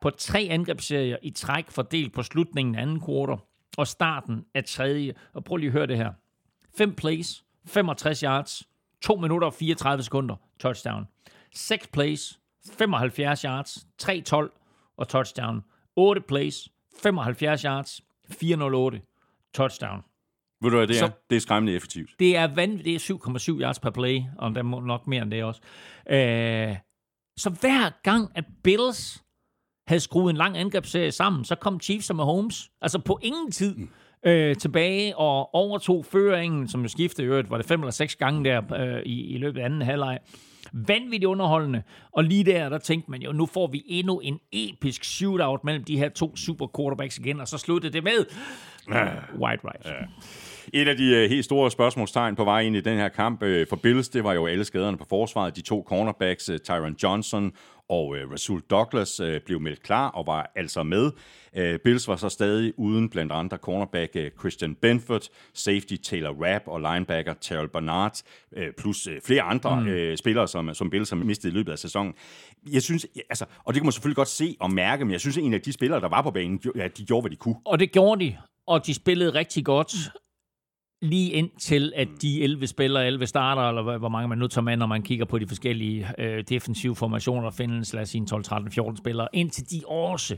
på tre angrebsserier i træk fordelt på slutningen af anden kvartal og starten af tredje. Og prøv lige at høre det her. 5 plays, 65 yards, 2 minutter og 34 sekunder, touchdown. 6 plays, 75 yards, 3-12 og touchdown. 8 plays, 75 yards, 408, touchdown. Ved du hvad det er? Så- Det er skræmmende effektivt. Det er. Det er 7,7 yards per play, og der må nok mere end det også. Øh, Så hver gang, at Bills havde skruet en lang angrebsserie sammen, så kom Chiefs og Mahomes, altså på ingen tid, øh, tilbage og overtog føringen, som jo skiftede i øvrigt, var det fem eller seks gange der øh, i, i løbet af anden halvleg. Vanvittigt underholdende. Og lige der, der tænkte man jo, nu får vi endnu en episk shootout mellem de her to super quarterbacks igen, og så sluttede det med White Right. Ja. Et af de uh, helt store spørgsmålstegn på vej ind i den her kamp uh, for Bills, det var jo alle skaderne på forsvaret. De to cornerbacks, uh, Tyron Johnson og uh, Rasul Douglas, uh, blev meldt klar og var altså med. Uh, Bills var så stadig uden blandt andre cornerback uh, Christian Benford, safety Taylor Rapp og linebacker Terrell Bernard, uh, plus uh, flere andre mm. uh, spillere, som, som Bills har mistet i løbet af sæsonen. Jeg synes, altså, og det kan man selvfølgelig godt se og mærke, men jeg synes, at en af de spillere, der var på banen, ja, de gjorde, hvad de kunne. Og det gjorde de, og de spillede rigtig godt lige indtil, at de 11 spillere, 11 starter, eller hvor mange man nu tager med, når man kigger på de forskellige øh, defensive formationer, findes, lad os sige 12, 13, 14 spillere, indtil de også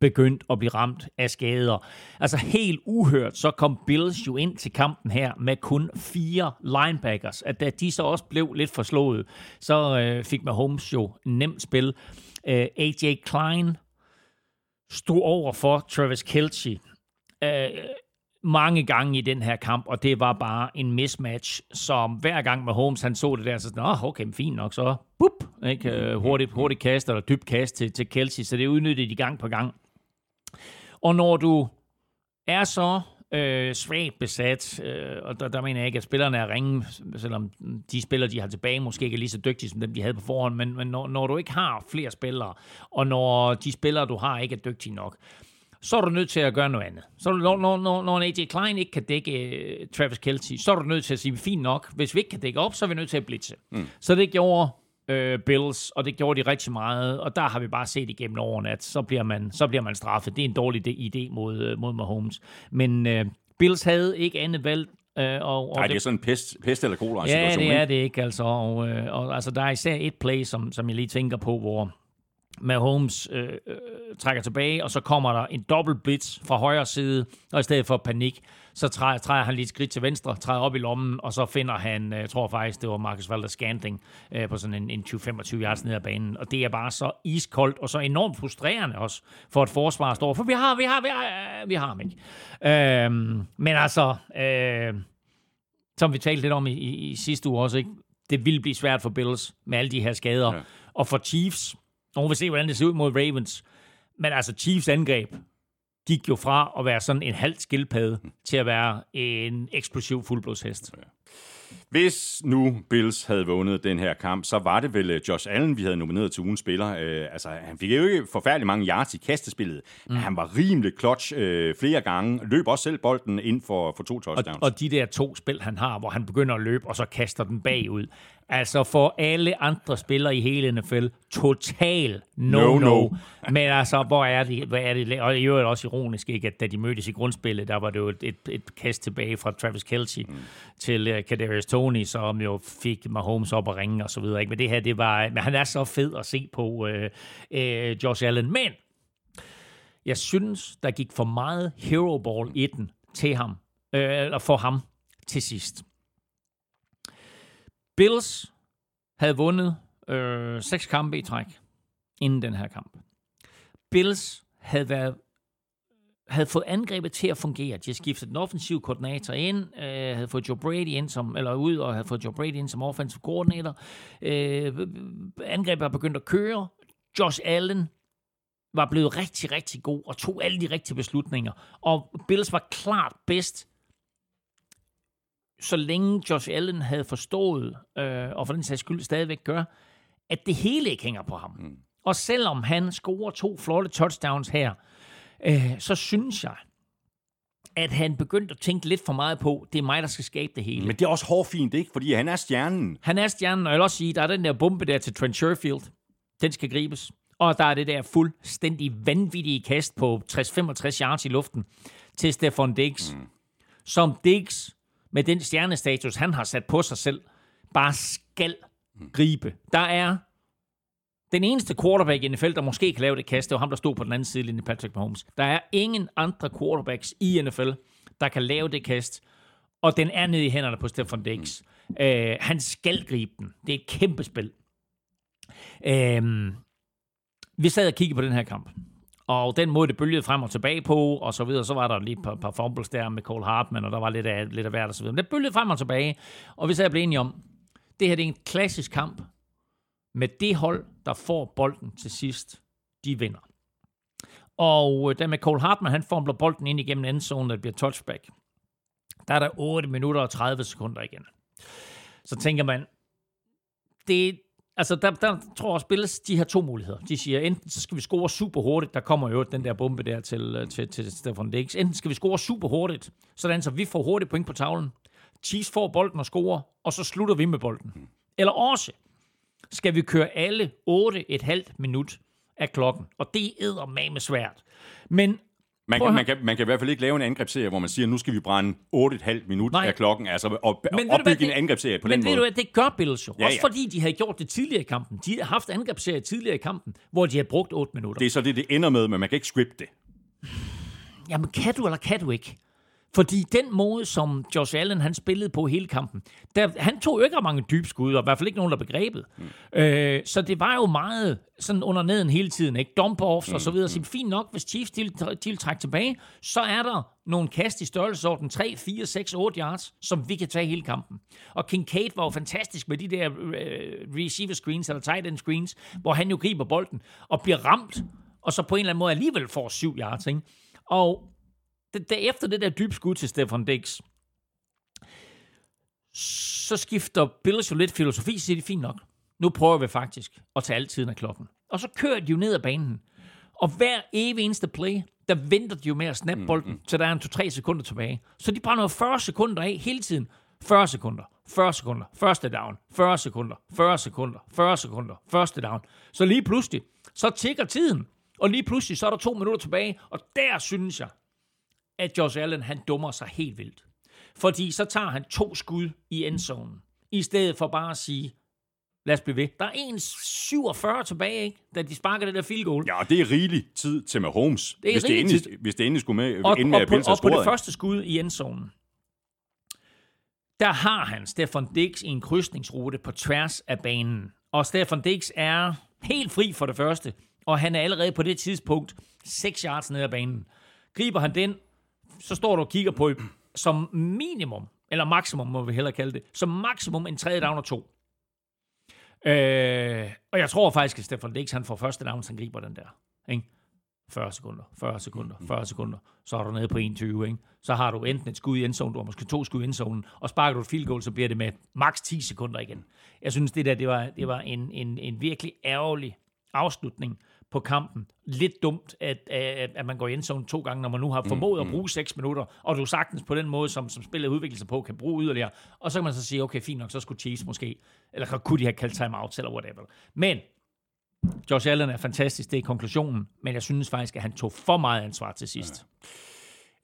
begyndt at blive ramt af skader. Altså helt uhørt, så kom Bills jo ind til kampen her med kun fire linebackers. At da de så også blev lidt forslået, så øh, fik Mahomes jo nemt spil. Øh, AJ Klein stod over for Travis Kelce. Øh, mange gange i den her kamp, og det var bare en mismatch, som hver gang med Holmes han så det der, så sådan, okay, fint nok, så bup, ikke? Øh, hurtigt, hurtigt kast eller dybt kast til, til Kelsey, så det udnyttede de gang på gang. Og når du er så øh, svagt besat, øh, og der, der mener jeg ikke, at spillerne er ringe, selvom de spillere, de har tilbage, måske ikke er lige så dygtige som dem, de havde på forhånd, men, men når, når du ikke har flere spillere, og når de spillere, du har, ikke er dygtige nok, så er du nødt til at gøre noget andet. Så når, når, når, når AJ Klein ikke kan dække uh, Travis Kelce, så er du nødt til at sige, fint nok, hvis vi ikke kan dække op, så er vi nødt til at blitse. Mm. Så det gjorde uh, Bills, og det gjorde de rigtig meget, og der har vi bare set igennem årene, at så bliver man, så bliver man straffet. Det er en dårlig idé mod, uh, mod Mahomes. Men uh, Bills havde ikke andet valg Uh, og, og Nej, det, det er sådan en pest, pest eller kolera ja, det er det ikke, altså. Og, og altså, der er især et play, som, som jeg lige tænker på, hvor Mahomes øh, øh, trækker tilbage, og så kommer der en dobbelt blitz fra højre side, og i stedet for panik, så træder, træder han lige et skridt til venstre, træder op i lommen, og så finder han, øh, jeg tror faktisk, det var Marcus Valder Scantling, øh, på sådan en, en 20-25 yards ned ad banen, og det er bare så iskoldt, og så enormt frustrerende også, for et forsvar står, for vi har, vi har, vi har, øh, vi har ham ikke. Øh, men altså, øh, som vi talte lidt om i, i, i sidste uge også, ikke? det vil blive svært for Bills med alle de her skader, ja. og for Chiefs, og hun vil se, hvordan det ser ud mod Ravens. Men altså, Chiefs angreb gik jo fra at være sådan en halv skildpadde til at være en eksplosiv fuldblodshest. Hvis nu Bills havde vundet den her kamp, så var det vel øh, Josh Allen, vi havde nomineret til ugens spiller. Øh, altså, han fik jo ikke forfærdelig mange yards i kastespillet, mm. men han var rimelig clutch øh, flere gange. Løb også selv bolden ind for, for to touchdowns. Og, og de der to spil, han har, hvor han begynder at løbe, og så kaster den bagud. Altså for alle andre spillere i hele NFL, total no-no. No, no. Men altså, hvor er det, hvor er det og i øvrigt også ironisk, ikke, at da de mødtes i grundspillet, der var det jo et, et, et kast tilbage fra Travis Kelce mm. til uh, Kadarius Tony, som jo fik Mahomes op og ringe og så videre. Ikke? Men det her, det var, men han er så fed at se på uh, uh, Josh Allen. Men jeg synes, der gik for meget hero ball i den til ham, uh, eller for ham til sidst. Bills havde vundet øh, seks kampe i træk inden den her kamp. Bills havde været havde fået angrebet til at fungere. De havde skiftet den offensive koordinator ind, øh, havde fået Joe Brady ind som, eller ud, og havde fået Joe Brady ind som offensive koordinator. Øh, angrebet var begyndt at køre. Josh Allen var blevet rigtig, rigtig god og tog alle de rigtige beslutninger. Og Bills var klart bedst så længe Josh Allen havde forstået, øh, og for den sags skyld stadigvæk gør, at det hele ikke hænger på ham. Mm. Og selvom han scorer to flotte touchdowns her, øh, så synes jeg, at han begyndte at tænke lidt for meget på, det er mig, der skal skabe det hele. Men det er også hårfint, ikke? Fordi han er stjernen. Han er stjernen, og jeg vil også sige, der er den der bombe der til Trent Sherfield. Den skal gribes. Og der er det der fuldstændig vanvittige kast på 60-65 yards i luften til Stefan Diggs. Mm. Som Diggs med den stjernestatus, han har sat på sig selv, bare skal gribe. Der er den eneste quarterback i NFL, der måske kan lave det kast, det var ham, der stod på den anden side linje, Patrick Mahomes. Der er ingen andre quarterbacks i NFL, der kan lave det kast, og den er nede i hænderne på Stefan Diggs. Mm. Uh, han skal gribe den. Det er et kæmpe spil. Øhm, vi sad og kiggede på den her kamp. Og den måde, det bølgede frem og tilbage på, og så videre, så var der lige et par, par fumbles der med Cole Hartman, og der var lidt af, lidt af hvert og så videre. Men det bølgede frem og tilbage, og vi sad og blev enige om, det her det er en klassisk kamp med det hold, der får bolden til sidst, de vinder. Og der da med Cole Hartman, han formler bolden ind igennem endzone, der bliver touchback. Der er der 8 minutter og 30 sekunder igen. Så tænker man, det, altså der, der tror jeg spilles de har to muligheder. De siger, enten så skal vi score super hurtigt, der kommer jo den der bombe der til, øh, til, til Stefan Diggs. Enten skal vi score super hurtigt, sådan så vi får hurtigt point på tavlen. Chiefs får bolden og scorer, og så slutter vi med bolden. Eller også skal vi køre alle 8,5 minut af klokken. Og det er med svært. Men Man kan, man, kan, man kan i hvert fald ikke lave en angrebsserie, hvor man siger, nu skal vi brænde 8,5 minut Nej. af klokken, altså og, Men ved du opbygge en angrebsserie på Men den ved måde. du hvad, det gør Bills jo. Ja, Ja, Også fordi de havde gjort det tidligere i kampen. De har haft angrebsserier tidligere i kampen, hvor de har brugt 8 minutter. Det er så det, det ender med, men man kan ikke scripte det. Jamen, kan du eller kan du ikke? Fordi den måde, som Josh Allen han spillede på hele kampen, der, han tog jo ikke mange dybskud, og i hvert fald ikke nogen, der begrebet. Mm. Øh, så det var jo meget sådan under neden hele tiden, ikke? Dump-offs og så videre. Så fint nok, hvis Chiefs trække tilbage, så er der nogle kast i størrelsesorden 3, 4, 6, 8 yards, som vi kan tage hele kampen. Og Kincaid var jo fantastisk med de der øh, receiver screens, eller tight end screens, hvor han jo griber bolden og bliver ramt, og så på en eller anden måde alligevel får 7 yards, ikke? Og det, det, efter det der dybe skud til Stefan Diggs, så skifter Bills jo lidt filosofi, så siger de, fint nok. Nu prøver vi faktisk at tage tiden af klokken. Og så kører de jo ned ad banen. Og hver evig eneste play, der venter de jo med at snappe bolden, mm, så der er en 2-3 sekunder tilbage. Så de brænder jo 40 sekunder af hele tiden. 40 sekunder, 40 sekunder, første down, 40 sekunder, 40 sekunder, 40 sekunder, første down. Så lige pludselig, så tigger tiden. Og lige pludselig, så er der to minutter tilbage. Og der synes jeg, at Josh Allen, han dummer sig helt vildt. Fordi så tager han to skud i endzonen, i stedet for bare at sige, lad os blive ved. Der er 1,47 tilbage, ikke? da de sparker det der field goal. Ja, og det er rigelig tid til Mahomes, Det er hvis, det endelig, tid. hvis det endelig skulle med, og, med, og, at på, og på det første skud i endzonen, der har han Stefan Diggs i en krydsningsrute på tværs af banen. Og Stefan Diggs er helt fri for det første, og han er allerede på det tidspunkt 6 yards ned ad banen. Griber han den, så står du og kigger på som minimum, eller maksimum må vi hellere kalde det, som maksimum en tredje down og to. Øh, og jeg tror faktisk, at Stefan Dix, han får første down, så han griber den der. Ikke? 40 sekunder, 40 sekunder, 40 sekunder, så er du nede på 21, ikke? Så har du enten et skud i endzone, du har måske to skud i endzonen, og sparker du et field goal, så bliver det med maks 10 sekunder igen. Jeg synes, det der, det var, det var en, en, en virkelig ærgerlig afslutning på kampen. Lidt dumt, at, at, at man går i endzone to gange, når man nu har formået at bruge 6 minutter, og du sagtens på den måde, som, som spillet udvikler sig på, kan bruge yderligere. Og så kan man så sige, okay, fint nok, så skulle Chiefs måske, eller kunne de have kaldt timeout, eller whatever. Men Josh Allen er fantastisk, det er konklusionen, men jeg synes faktisk, at han tog for meget ansvar til sidst.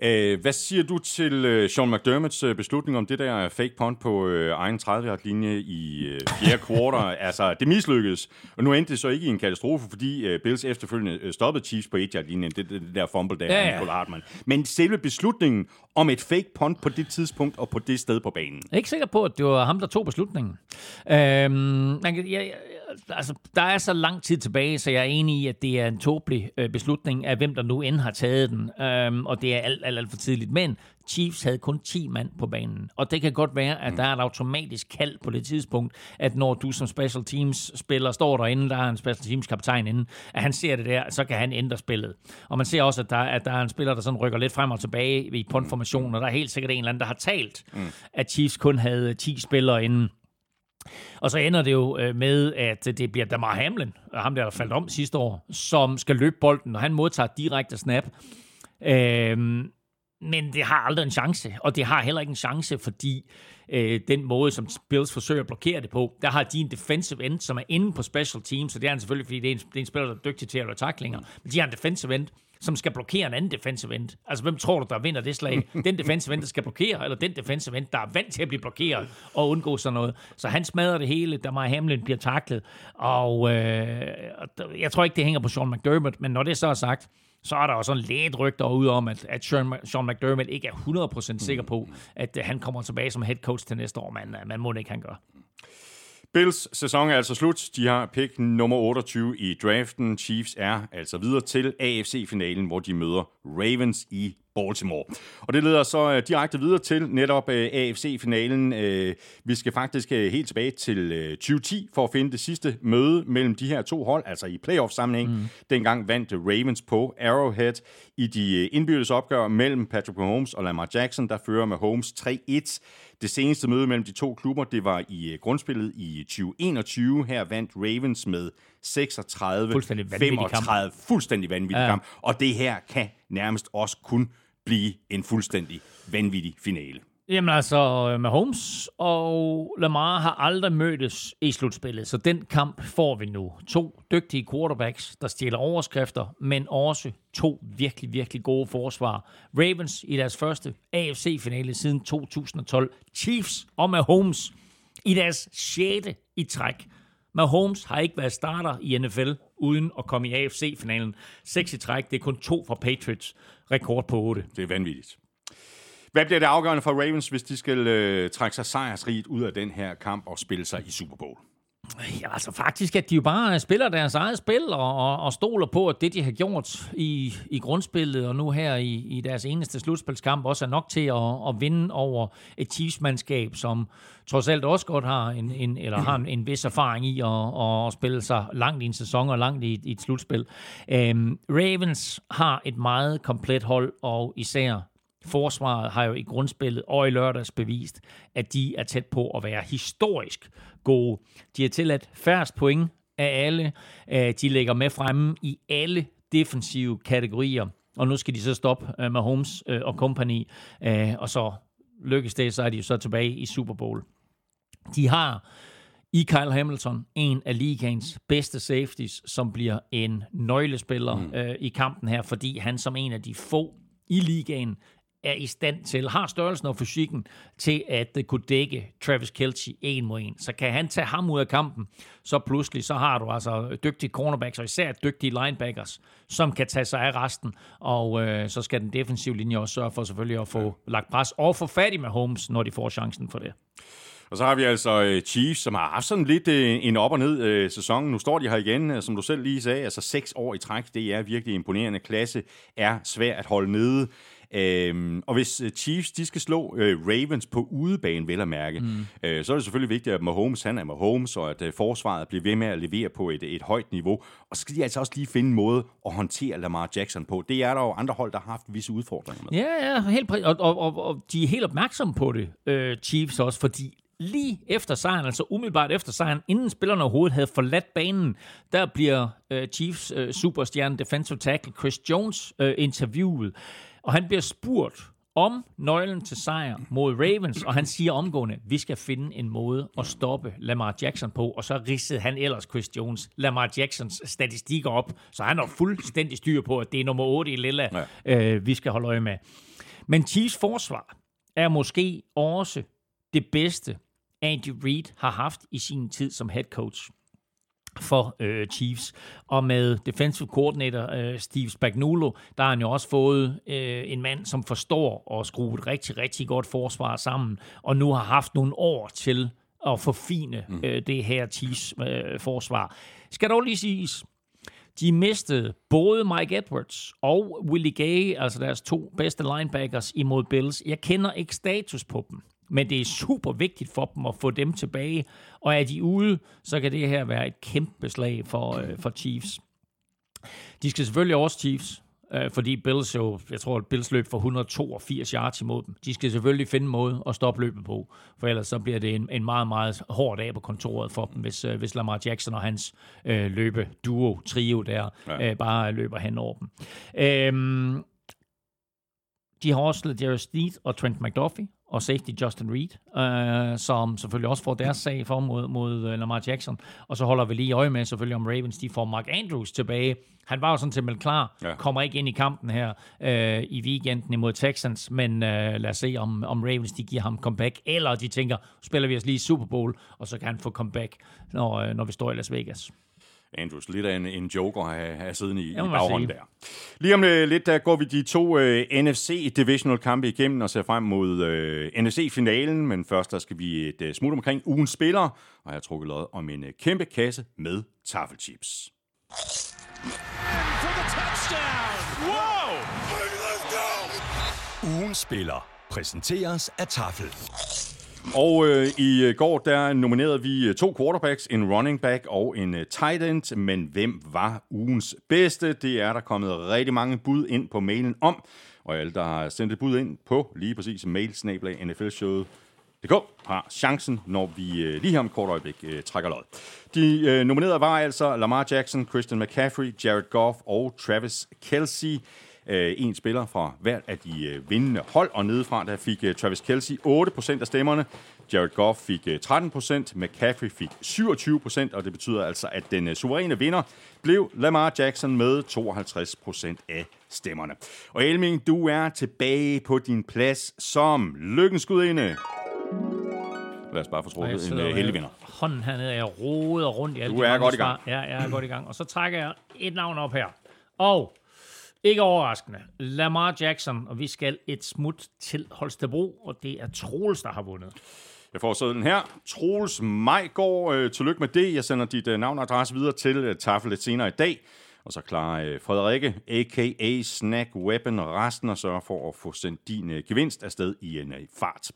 Øh, hvad siger du til øh, Sean McDermotts øh, beslutning om det der fake punt på øh, egen 30-yard-linje i øh, fjerde quarter? [LAUGHS] altså, det mislykkedes, og nu endte det så ikke i en katastrofe, fordi øh, Bills efterfølgende øh, stoppede Chiefs på 1-yard-linjen, det, det, det der fumble der, Ja, ja. Nicole Hartman. Men selve beslutningen om et fake punt på det tidspunkt og på det sted på banen, Jeg er ikke sikker på, at det var ham, der tog beslutningen. Øhm, man kan, jeg, jeg- altså, der er så lang tid tilbage, så jeg er enig i, at det er en tåbelig øh, beslutning af, hvem der nu end har taget den. Øhm, og det er alt, alt, alt for tidligt. Men Chiefs havde kun 10 mand på banen. Og det kan godt være, at der er et automatisk kald på det tidspunkt, at når du som special teams spiller står derinde, der er en special teams kaptajn inde, at han ser det der, så kan han ændre spillet. Og man ser også, at der, at der er en spiller, der sådan rykker lidt frem og tilbage i puntformationen, og der er helt sikkert en eller anden, der har talt, mm. at Chiefs kun havde 10 spillere inden. Og så ender det jo øh, med, at det bliver Damar Hamlin, øh, ham der, der faldt om sidste år, som skal løbe bolden, og han modtager direkte snap. Øhm, men det har aldrig en chance, og det har heller ikke en chance, fordi øh, den måde, som Bills forsøger at blokere det på, der har de en defensive end, som er inde på special teams, så det er han selvfølgelig, fordi det er en, det er en spiller, der er dygtig til at lave tacklinger, men de har en defensive end, som skal blokere en anden defensive end. Altså, hvem tror du, der vinder det slag? [LAUGHS] Den defensive end, der skal blokere, eller den defensive end, der er vant til at blive blokeret og undgå sådan noget. Så han smadrer det hele, da Maja Hamlin bliver taklet. Og øh, jeg tror ikke, det hænger på Sean McDermott, men når det så er sagt, så er der jo sådan lidt rygter ud om, at, at Sean, Sean McDermott ikke er 100% sikker på, at øh, han kommer tilbage som head coach til næste år, men øh, man må ikke, han gør. Bills sæson er altså slut. De har pick nummer 28 i draften. Chiefs er altså videre til AFC-finalen, hvor de møder Ravens i Baltimore. Og det leder så uh, direkte videre til netop uh, AFC-finalen. Uh, vi skal faktisk helt tilbage til uh, 2010 for at finde det sidste møde mellem de her to hold, altså i playoff-sammenhæng. Mm. Dengang vandt Ravens på Arrowhead i de indbyrdes opgør mellem Patrick Mahomes og Lamar Jackson, der fører Mahomes 3-1. Det seneste møde mellem de to klubber, det var i uh, grundspillet i 2021. Her vandt Ravens med 36 Fuldstændig vanvittig kamp. 35. Fuldstændig vanvittig Ja. kamp. Og det her kan nærmest også kun blive en fuldstændig vanvittig finale. Jamen altså, øh, Mahomes og Lamar har aldrig mødtes i slutspillet, så den kamp får vi nu. To dygtige quarterbacks, der stjæler overskrifter, men også to virkelig, virkelig gode forsvar. Ravens i deres første AFC-finale siden 2012. Chiefs og Mahomes i deres sjette i træk. Mahomes har ikke været starter i NFL uden at komme i AFC-finalen. Seks i træk, det er kun to fra Patriots. Rekord på otte. Det er vanvittigt. Hvad bliver det afgørende for Ravens, hvis de skal øh, trække sig sejrsrigt ud af den her kamp og spille sig i Super Bowl? Ja, altså faktisk, at de jo bare spiller deres eget spil og, og, og stoler på, at det, de har gjort i, i grundspillet og nu her i, i deres eneste slutspilskamp, også er nok til at, at vinde over et Chiefs-mandskab, som trods alt også godt har en, en, eller har en, en vis erfaring i at, at spille sig langt i en sæson og langt i, i et slutspil. Øhm, Ravens har et meget komplet hold, og især Forsvaret har jo i grundspillet og i lørdags bevist, at de er tæt på at være historisk gode. De har tilladt færrest point af alle. Øh, De ligger med fremme i alle defensive kategorier. Og nu skal de så stoppe øh, med Holmes og company. Øh, Og så lykkes det, så er de jo så tilbage i Super Bowl. De har i Kyle Hamilton en af ligaens bedste safeties, som bliver en nøglespiller mm. øh, i kampen her, fordi han som en af de få i ligaen er i stand til, har størrelsen og fysikken til at øh, kunne dække Travis Kelce en mod en. Så kan han tage ham ud af kampen, så pludselig så har du altså dygtige cornerbacks, og især dygtige linebackers, som kan tage sig af resten, og øh, så skal den defensive linje også sørge for selvfølgelig at få lagt pres og få fat i med Holmes, når de får chancen for det. Og så har vi altså øh, Chiefs, som har haft sådan lidt øh, en op- og ned-sæson. Nu står de her igen, som du selv lige sagde, altså seks år i træk. Det er virkelig imponerende. Klasse er svær at holde nede. Øhm, og hvis øh, Chiefs de skal slå øh, Ravens på udebane, vel at mærke, mm. øh, så er det selvfølgelig vigtigt, at Mahomes han er Mahomes, og at øh, forsvaret bliver ved med at levere på et, et højt niveau. Og så skal de altså også lige finde en måde at håndtere Lamar Jackson på. Det er der jo andre hold, der har haft visse udfordringer med. Ja, ja, helt præ- og, og, og, og de er helt opmærksomme på det, øh, Chiefs også, fordi lige efter sejren, altså umiddelbart efter sejren, inden spillerne overhovedet havde forladt banen, der bliver øh, Chiefs øh, superstjerne defensive tackle Chris Jones øh, interviewet, og han bliver spurgt om nøglen til sejr mod Ravens, og han siger omgående, vi skal finde en måde at stoppe Lamar Jackson på, og så ridsede han ellers Chris Jones Lamar Jacksons statistikker op, så han har fuldstændig styr på, at det er nummer 8 i Lilla, ja. øh, vi skal holde øje med. Men Chiefs forsvar er måske også det bedste, Andy Reid har haft i sin tid som head coach for øh, Chiefs. Og med defensive coordinator øh, Steve Spagnuolo, der har han jo også fået øh, en mand, som forstår at skrue et rigtig, rigtig godt forsvar sammen, og nu har haft nogle år til at forfine mm. øh, det her Chiefs øh, forsvar. Skal dog lige siges, de mistede både Mike Edwards og Willie Gay, altså deres to bedste linebackers imod Bills. Jeg kender ikke status på dem, men det er super vigtigt for dem at få dem tilbage. Og er de ude, så kan det her være et kæmpe slag for, øh, for Chiefs. De skal selvfølgelig også Chiefs, øh, fordi Bills jo, jeg tror, at Bills løb for 182 yards imod dem. De skal selvfølgelig finde en måde at stoppe løbet på, for ellers så bliver det en, en meget, meget hård dag på kontoret for dem, hvis, øh, hvis Lamar Jackson og hans øh, løbe duo, trio der, ja. øh, bare løber hen over dem. Øhm, de har også Jerry Steed og Trent McDuffie, og safety Justin Reed, øh, som selvfølgelig også får deres sag for mod, mod øh, Lamar Jackson. Og så holder vi lige øje med selvfølgelig, om Ravens de får Mark Andrews tilbage. Han var jo sådan til klar, ja. kommer ikke ind i kampen her øh, i weekenden imod Texans, men øh, lad os se, om, om Ravens de giver ham comeback, eller de tænker, spiller vi os lige Super Bowl, og så kan han få comeback, når, øh, når vi står i Las Vegas. Andrews, lidt af en, en joker at have, have siddende i, i baghånden der. Lige om øh, lidt, der går vi de to øh, NFC Divisional kampe igennem og ser frem mod øh, NFC-finalen, men først der skal vi et øh, smut omkring ugens spillere, og jeg har trukket lod om en øh, kæmpe kasse med taffelchips. For the touchdown. Whoa. Let's go. Ugen spiller præsenteres af Tafel. Og øh, i øh, går, der nominerede vi øh, to quarterbacks, en running back og en øh, tight end. Men hvem var ugens bedste? Det er der kommet rigtig mange bud ind på mailen om. Og alle, der har sendt et bud ind på lige præcis mailsnablag nflshowet DK har chancen, når vi øh, lige her om kort øjeblik øh, trækker lod. De øh, nominerede var altså Lamar Jackson, Christian McCaffrey, Jared Goff og Travis Kelsey. Øh, en spiller fra hvert af de øh, vindende hold, og nedefra der fik øh, Travis Kelsey 8% af stemmerne, Jared Goff fik øh, 13%, McCaffrey fik 27%, og det betyder altså, at den øh, suveræne vinder blev Lamar Jackson med 52% af stemmerne. Og Elming, du er tilbage på din plads som lykkens gudinde. Lad os bare få trukket en med heldig vinder. Hånden hernede, jeg roder rundt i alle Du er godt i gang. Ja, jeg er godt i gang. Og så trækker jeg et navn op her. Og ikke overraskende, Lamar Jackson, og vi skal et smut til Holstebro, og det er Troels, der har vundet. Jeg får så den her. Troels Majgaard, øh, tillykke med det. Jeg sender dit øh, navn og adresse videre til øh, Tafel lidt senere i dag. Og så klarer øh, Frederikke, a.k.a. Snack Weapon, resten og sørger for at få sendt din øh, gevinst afsted i en øh, fart.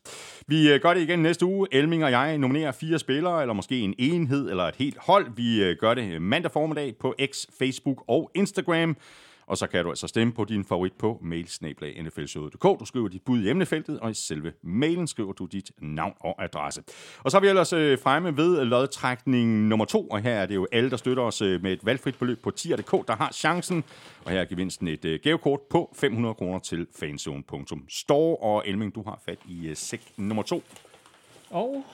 Vi øh, gør det igen næste uge. Elming og jeg nominerer fire spillere, eller måske en enhed eller et helt hold. Vi øh, gør det øh, mandag formiddag på X, Facebook og Instagram. Og så kan du altså stemme på din favorit på mailsnablag.nflshowet.dk. Du skriver dit bud i emnefeltet, og i selve mailen skriver du dit navn og adresse. Og så er vi ellers øh, fremme ved lodtrækning nummer to, og her er det jo alle, der støtter os øh, med et valgfrit beløb på tier.dk, der har chancen. Og her er gevinsten et øh, gavekort på 500 kroner til fanzone.store. Og Elming, du har fat i øh, sæk nummer to. Og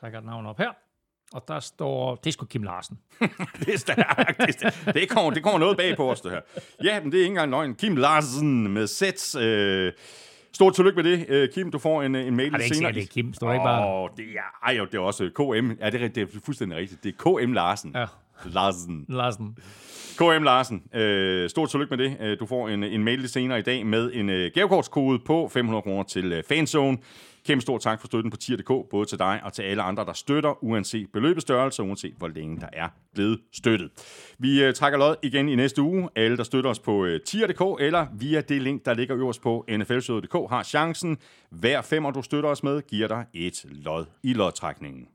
trækker et navn op her. Og der står, det er sgu Kim Larsen. [LAUGHS] Det er stærkt. Det, er stærkt. det, kommer, det kommer noget bag på os, det her. Ja, men det er ikke engang løgn. Kim Larsen med sæt. Øh, stort tillykke med det. Øh, Kim, du får en, en mail er ikke senere. sikkert, det er Kim. Står ikke bare? Åh, det er, ej, jo, det er også KM. Ja, det er, det er fuldstændig rigtigt. Det er KM Larsen. Ja. Larsen. Larsen. KM Larsen. Øh, stort tillykke med det. Øh, Du får en, en mail senere i dag med en øh, gavekortskode på 500 kroner til øh, Fanzone. Kæmpe stor tak for støtten på tier.dk, både til dig og til alle andre, der støtter, uanset beløbets størrelse, og uanset hvor længe der er blevet støttet. Vi øh, trækker lod igen i næste uge. Alle, der støtter os på øh, tier.dk, eller via det link, der ligger øverst på nflsøde.dk, har chancen. Hver femmer, du støtter os med, giver dig et lod i lodtrækningen.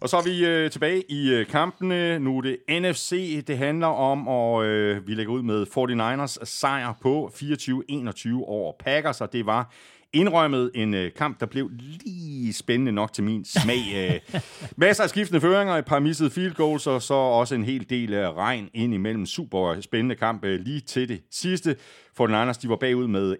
Og så er vi øh, tilbage i øh, kampene. Nu er det NFC, det handler om, og øh, vi lægger ud med 49ers sejr på 24-21 over Packers, og det var indrømmet en øh, kamp, der blev lige spændende nok til min smag. Øh, [LAUGHS] masser af skiftende føringer, et par missede field goals, og så også en hel del øh, regn ind imellem. Super spændende kamp øh, lige til det sidste. 49ers de var bagud med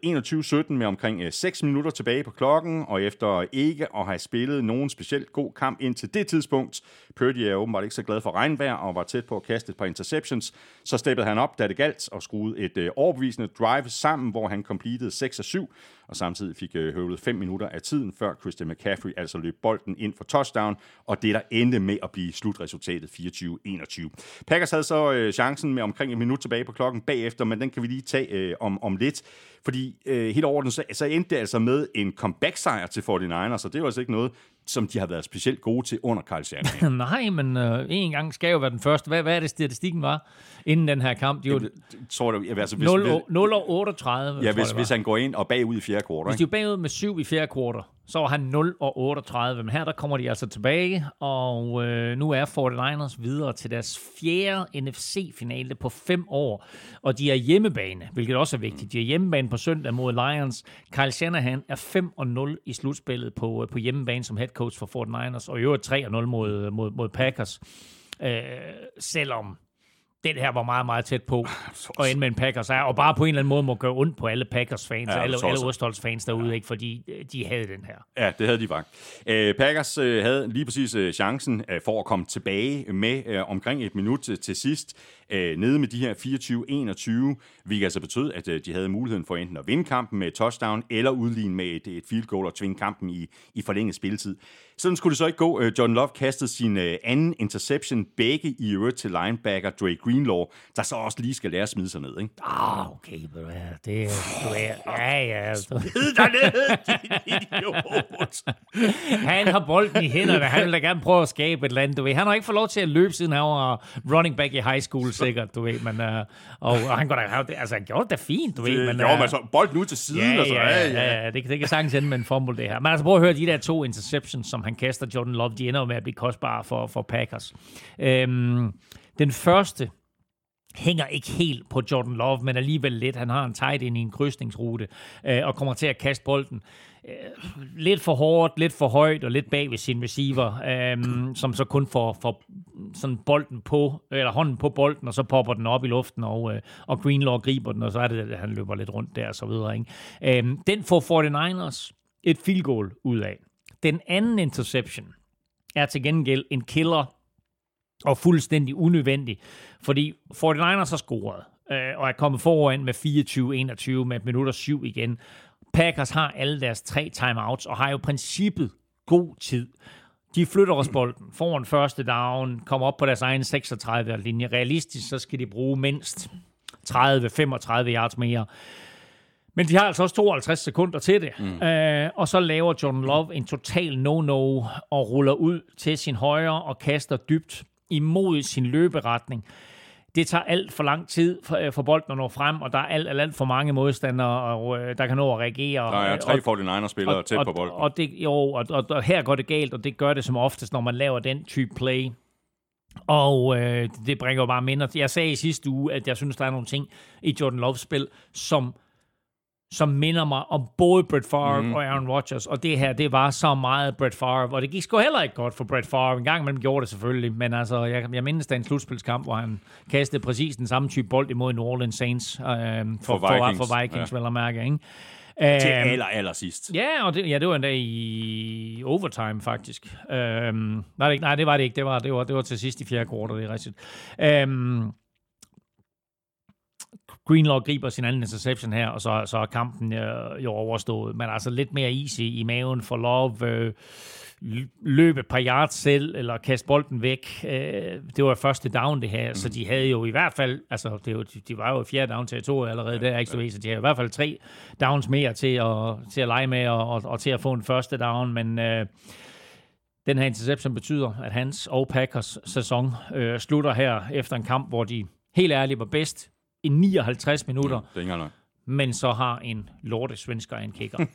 21-17 med omkring øh, 6 minutter tilbage på klokken, og efter ikke at have spillet nogen specielt god kamp indtil det tidspunkt, Purdy er åbenbart ikke så glad for regnvejr og var tæt på at kaste et par interceptions, så steppede han op, da det galt, og skruede et øh, overbevisende drive sammen, hvor han completed 6 af 7, og samtidig fik øh, høvlet 5 minutter af tiden, før Christian McCaffrey altså løb bolden ind for touchdown, og det der endte med at blive slutresultatet 24-21. Packers havde så chancen med omkring et minut tilbage på klokken bagefter, men den kan vi lige tage om, om lidt, fordi øh, helt overordnet, så, så endte det altså med en comeback-sejr til 49ers, så det var altså ikke noget, som de har været specielt gode til under Carl Shanahan. [LAUGHS] Nej, men øh, en gang skal jo være den første. Hvad, hvad er det, statistikken var inden den her kamp? De var Jeg tror, det, altså, hvis, 0, hvis, 0 og 38. ja, hvis, jeg, hvis han går ind og bagud i fjerde kvartal, Hvis de var bagud med 7 i fjerde kvartal, så var han 0 og 38. Men her der kommer de altså tilbage, og øh, nu er 49ers videre til deres fjerde NFC-finale på fem år. Og de er hjemmebane, hvilket også er vigtigt. De er hjemmebane på søndag mod Lions. Kyle Shanahan er 5 og 0 i slutspillet på, øh, på hjemmebane som head coach for 49ers, og i øvrigt 3 og 0 mod, mod, mod Packers. Øh, selvom den her var meget, meget tæt på [LAUGHS] at ende med en Packers sejr, og bare på en eller anden måde må gøre ondt på alle Packers-fans, Ja, alle, alle Ostholds-fans derude, ja. ikke, fordi øh, de havde den her. Ja, det havde de faktisk. Øh, Packers øh, havde lige præcis øh, chancen øh, for at komme tilbage med øh, omkring et minut til, til sidst, øh, nede med de her 24-21, hvilket altså betød, at øh, de havde muligheden for enten at vinde kampen med touchdown, eller udligne med et, et field goal og tvinge kampen i, i forlænget spilletid. Sådan skulle det så ikke gå. Øh, Jordan Love kastede sin øh, anden interception, begge i øvrigt til linebacker Drake Greenlaw, der så også lige skal lære at smide sig ned. Ikke? Ah, okay, du hvad, det er, du er, ja, ja, altså. Sid dig ned, din idiot! Han har bolden i hænderne. Han vil da gerne prøve at skabe et eller andet, du ved. Han har ikke fået lov til at løbe, siden han var running back i high school, [LAUGHS] sikkert, du ved. Men, uh, og, og han, går da, altså, han gjorde det da fint, du ved. Det men, gjorde øh, man så. Bolden ud til siden, Ja, og så, ja, ja, ja. Det, det kan sagtens ende med en fumble, det her. Men altså, prøv at høre, de der to interceptions, som han kaster Jordan Love, de ender jo med at blive kostbare for, for Packers. Øhm, den første hænger ikke helt på Jordan Love, men alligevel lidt. Han har en tight ind i en krydsningsrute, øh, og kommer til at kaste bolden øh, lidt for hårdt, lidt for højt, og lidt bag ved sin receiver, øh, som så kun får, får sådan bolden på, eller hånden på bolden, og så popper den op i luften, og, øh, og Greenlaw griber den, og så er det, at han løber lidt rundt der, og så videre. Ikke? Øh, den får 49ers et field goal ud af. Den anden interception er til gengæld en killer, og fuldstændig unødvendig, fordi 49ers har scoret, øh, og er kommet foran med 24-21 med et minut og syv igen. Packers har alle deres tre timeouts, og har jo princippet god tid. De flytter os bolden, får en første down, kommer op på deres egen 36-linje. Realistisk, så skal de bruge mindst 30-35 yards mere. Men de har altså også 52 sekunder til det. Mm. Øh, og så laver Jordan Love en total no-no og ruller ud til sin højre og kaster dybt imod sin løberetning. Det tager alt for lang tid for, øh, for bolden at nå frem, og der er alt, alt, alt for mange modstandere, og, øh, der kan nå at reagere. Der er Og- tre 49ers-spillere tæt og, på bolden. Og, det, jo, og, og, og her går det galt, og det gør det som oftest, når man laver den type play. Og øh, det bringer jo bare minder. Jeg sagde i sidste uge, at jeg synes, der er nogle ting i Jordan Loves spil, som som minder mig om både Brett Favre mm. og Aaron Rodgers. Og det her, det var så meget Brett Favre, og det gik sgu heller ikke godt for Brett Favre. En gang imellem gjorde det selvfølgelig, men altså, jeg, jeg mindes da en slutspilskamp, hvor han kastede præcis den samme type bold imod New Orleans Saints øh, for, For for, Vikings, for, for Vikings, ja. vel at mærke, ikke? Til Øhm, aller, aller sidst. Ja, og det, ja, det var endda i overtime, faktisk. Øhm, nej, det, nej, det var det ikke. Det var, det var, det var til sidst i fjerde kvartal, det er rigtigt. Øhm, Greenlaw griber sin anden interception her, og så, så er kampen øh, jo overstået. Men altså lidt mere easy i maven for Love. Øh, løbe et par yards selv, eller kaste bolden væk. Øh, det var første down, det her. Så de havde jo i hvert fald, altså det var, de var jo i fjerde down territoriet allerede der, ikke ved, så de havde i hvert fald tre downs mere til at, til at lege med, og, og, og til at få en første down, men øh, den her interception betyder, at hans og Packers sæson øh, slutter her efter en kamp, hvor de helt ærligt var bedst i 59 minutter, Det er løgn. men så har en lorte svensker en kicker. [LAUGHS]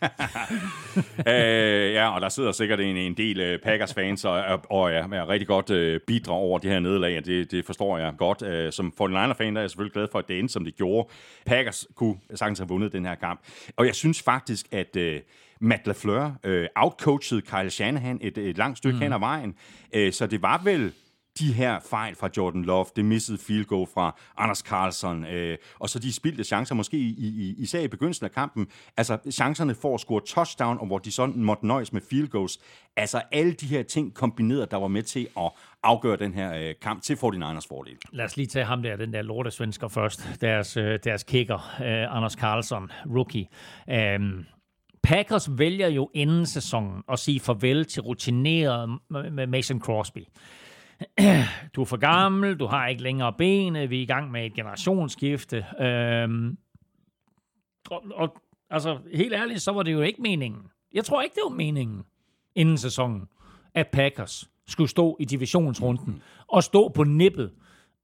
øh, ja, og der sidder sikkert en, en del øh, Packers-fans og, og, og ja, er rigtig godt øh, bidrag over det her nederlag, det, det forstår jeg godt. Øh, som 49er-fan der er jeg selvfølgelig glad for, at det endte, som det gjorde. Packers kunne sagtens have vundet den her kamp. Og jeg synes faktisk, at øh, Matt LaFleur øh, outcoachede Kyle Shanahan et, et langt stykke mm. hen ad vejen. Øh, så det var vel de her fejl fra Jordan Love, det missede field goal fra Anders Carlson, øh, og så de spildte chancer, måske i, i, især i begyndelsen af kampen, altså chancerne for at score touchdown, og hvor de sådan måtte nøjes med field goals. Altså alle de her ting kombineret, der var med til at afgøre den her øh, kamp til 49ers fordel. Lad os lige tage ham der, den der lorte svensker først. Deres, øh, deres kicker, øh, Anders Carlson, rookie. Um, Packers vælger jo inden sæsonen at sige farvel til rutineret Mason Crosby. [CLEARS THROAT] Du er for gammel, du har ikke længere ben, vi er i gang med et generationsskifte. Øhm, og, og altså, helt ærligt, så var det jo ikke meningen. Jeg tror ikke, det var meningen inden sæsonen, at Packers skulle stå i divisionsrunden og stå på nippet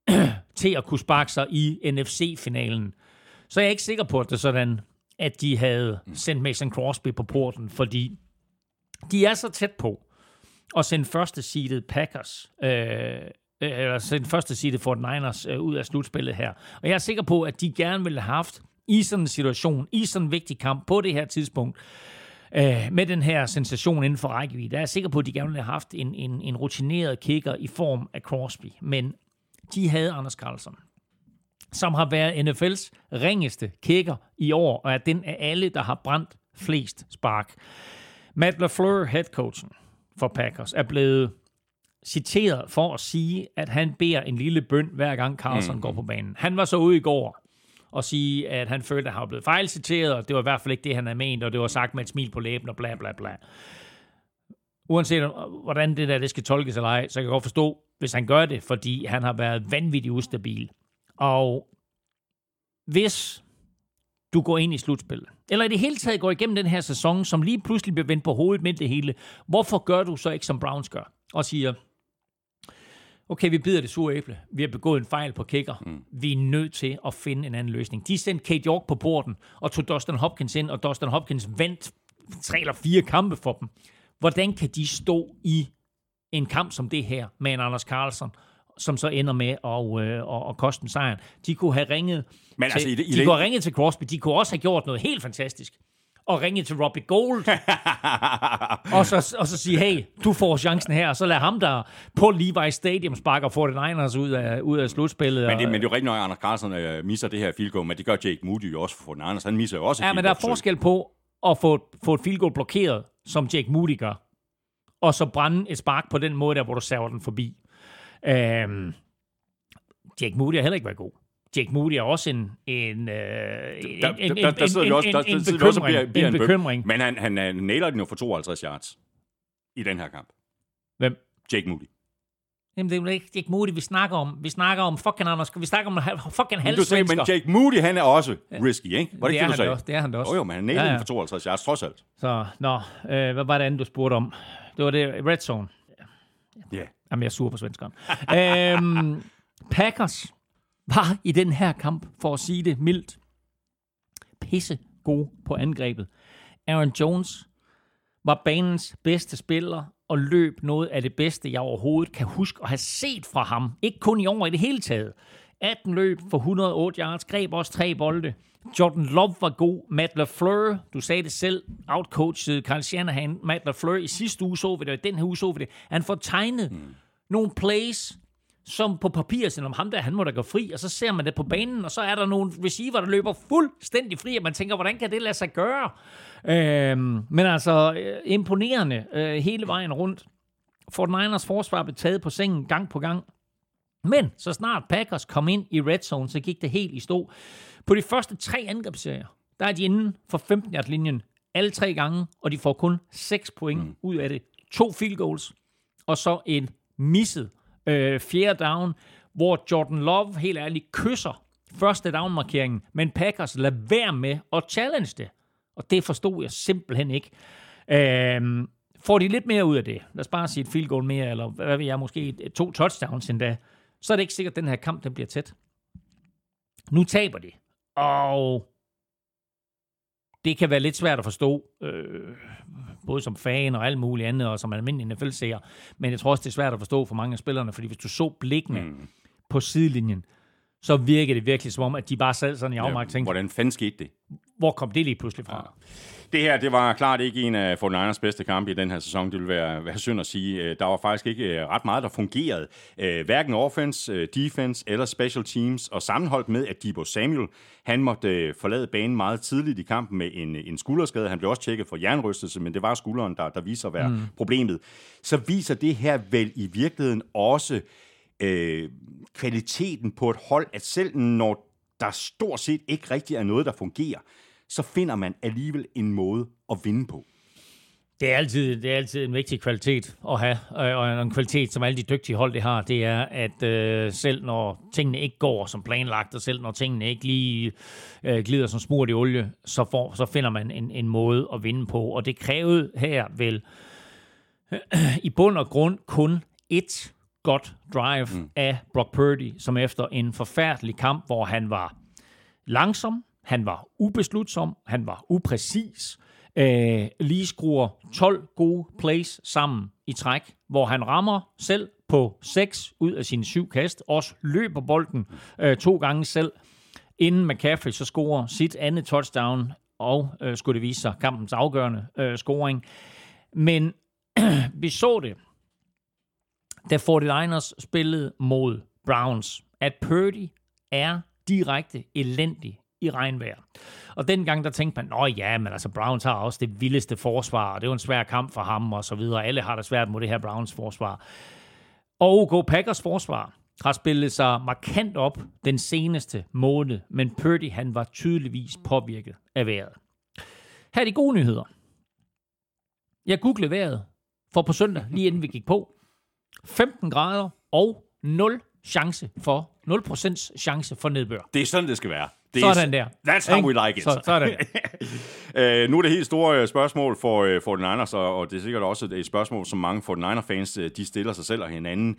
[CLEARS THROAT] til at kunne sparke sig i NFC-finalen. Så jeg er ikke sikker på, at det er sådan, at de havde sendt Mason Crosby på porten, fordi de er så tæt på at sende første seedet Packers, øh, øh, eller sende første seedet 49ers øh, ud af slutspillet her. Og jeg er sikker på, at de gerne ville have haft i sådan en situation, i sådan en vigtig kamp på det her tidspunkt, øh, med den her sensation inden for rækkevidde, der er jeg sikker på, at de gerne ville have haft en, en, en rutineret kicker i form af Crosby. Men de havde Anders Carlson. som har været NFL's ringeste kicker i år, og er den af alle, der har brændt flest spark. Matt LaFleur, headcoachen for Packers, er blevet citeret for at sige, at han beder en lille bøn, hver gang Carlson mm. går på banen. Han var så ude i går og sige, at han følte, at han var blevet fejlciteret, og det var i hvert fald ikke det, han havde ment, og det var sagt med et smil på læben og bla bla bla. Uanset hvordan det der det skal tolkes eller ej, så kan jeg godt forstå, hvis han gør det, fordi han har været vanvittigt ustabil. Og hvis du går ind i slutspillet, eller i det hele taget går igennem den her sæson, som lige pludselig bliver vendt på hovedet med det hele, hvorfor gør du så ikke, som Browns gør, og siger, okay, vi bider det sure æble. Vi har begået en fejl på kicker. Mm. Vi er nødt til at finde en anden løsning. De sendte Kate York på porten og tog Dustin Hopkins ind, og Dustin Hopkins vandt tre eller fire kampe for dem. Hvordan kan de stå i en kamp som det her med en Anders Carlson, som så ender med at, øh, at, at koste en sejr. De kunne have ringet, Men til, altså, i det, i de det... kunne have ringet til Crosby. De kunne også have gjort noget helt fantastisk og ringe til Robbie Gold, [LAUGHS] og, så, og så sige, hey, du får chancen her, og så lad ham der på Levi Stadium sparke den Niners ud af, ud af slutspillet. Men det, og, men det er jo rigtig nok, at Anders Carlsen uh, misser det her field goal, men det gør Jake Moody jo også for den Niners. Han misser jo også Ja, men der er forskel på at få, få et field goal blokeret, som Jake Moody gør, og så brænde et spark på den måde der, hvor du saver den forbi. Øhm, Jake Moody har heller ikke været god. Jake Moody er også en, en, øh, en, bekymring. Men han, han, han nailer den jo for 52 yards i den her kamp. Hvem? Jake Moody. Jamen, det er ikke Jake Moody, vi snakker om. Vi snakker om fucking Anders. Vi snakker om fucking Men, du sagde, men Jake Moody, han er også risky, ikke? Var det, det ikke er det, du sagde? også. Det er han da også. Jo, jo, men han nailer Ja, ja, ja. den for 52 yards, trods alt. Så, nå, øh, hvad var det andet, du spurgte om? Det var det, Red Zone. Ja. Jamen, jeg er sur på svenskeren. [LAUGHS] øhm, Packers var i den her kamp, for at sige det mildt, pisse gode på angrebet. Aaron Jones var banens bedste spiller og løb noget af det bedste, jeg overhovedet kan huske at have set fra ham. Ikke kun i år i det hele taget. 18 løb for 108 yards, greb også tre bolde. Jordan Love var god. Matt LaFleur, du sagde det selv, outcoachet Carl Shanahan. Matt LaFleur i sidste uge så vi det, og i den her uge så vi det. Han får tegnet mm. nogle plays, som på papir siger, om ham der, han må da gå fri, og så ser man det på banen, og så er der nogle receiver, der løber fuldstændig fri, og man tænker, hvordan kan det lade sig gøre? Øhm, men altså, øh, imponerende øh, hele vejen rundt. Fort Niners forsvar blev taget på sengen gang på gang. Men så snart Packers kom ind i red zone, så gik det helt i stå. På de første tre angrebsserier, der er de inden for 15 yard linjen alle tre gange, og de får kun 6 point mm. ud af det. To field goals, og så en misset øh, fjerde down, hvor Jordan Love helt ærligt kysser første down-markeringen, men Packers lader være med at challenge det. Og det forstod jeg simpelthen ikke. Øhm, får de lidt mere ud af det, lad os bare sige et field goal mere, eller hvad ved jeg, måske et- to touchdowns endda, så er det ikke sikkert, at den her kamp den bliver tæt. Nu taber de, og det kan være lidt svært at forstå, øh, både som fan og alt muligt andet, og som almindelig NFL-seer, men jeg tror også, det er svært at forstå for mange af spillerne, fordi hvis du så blikkene mm. på sidelinjen, så virker det virkelig som om, at de bare sad sådan i afmagt og tænkte, Hvordan fanden skete det? hvor kom det lige pludselig fra? Det her, det var klart ikke en af 49ers bedste kampe i den her sæson. Det vil være, være synd at sige. Øh, Der var faktisk ikke øh, ret meget, der fungerede. Øh, Hverken offense, defense eller special teams. Og sammenholdt med, at Debo Samuel, han måtte forlade banen meget tidligt i kampen med en, en skulderskade. Han blev også tjekket for jernrystelse, men det var skulderen, der, der viser at være mm. problemet. Så viser det her vel i virkeligheden også øh, kvaliteten på et hold, at selv når der stort set ikke rigtig er noget, der fungerer, så finder man alligevel en måde at vinde på. Det er, altid, det er altid en vigtig kvalitet at have, øh, og en kvalitet, som alle de dygtige hold det har, det er, at øh, selv når tingene ikke går som planlagt, og selv når tingene ikke lige øh, glider som smurt i olie, så, får, så finder man en, en måde at vinde på. Og det krævede her vel [CLEARS THROAT] i bund og grund kun ét godt drive mm. af Brock Purdy, som efter en forfærdelig kamp, hvor han var langsom, han var ubeslutsom, han var upræcis, øh, lige skruer 12 gode plays sammen i træk, hvor han rammer selv på 6 ud af sine syv kast, også løber bolden øh, to gange selv, inden McCaffrey så scorer sit andet touchdown, og øh, skulle det vise sig kampens afgørende øh, scoring. Men [CLEARS THROAT] vi så det, da 49ers spillede mod Browns, at Purdy er direkte elendig i regnvejr. Og dengang der tænkte man, nå ja, men altså Browns har også det vildeste forsvar, og det er jo en svær kamp for ham og så videre. Alle har det svært mod det her Browns forsvar. Og Go Packers forsvar har spillet sig markant op den seneste måned, men Purdy han var tydeligvis påvirket af vejret. Her er de gode nyheder. Jeg googlede vejret for på søndag, lige inden vi gik på. 15 grader og 0 chance for 0% chance for nedbør. Det er sådan, det skal være. Det Sådan der. That's how we like it. Så, sådan. [LAUGHS] Øh, nu er det helt store øh, spørgsmål for, øh, for den Niners, og, og det er sikkert også et spørgsmål, som mange for den fans øh, de stiller sig selv og hinanden.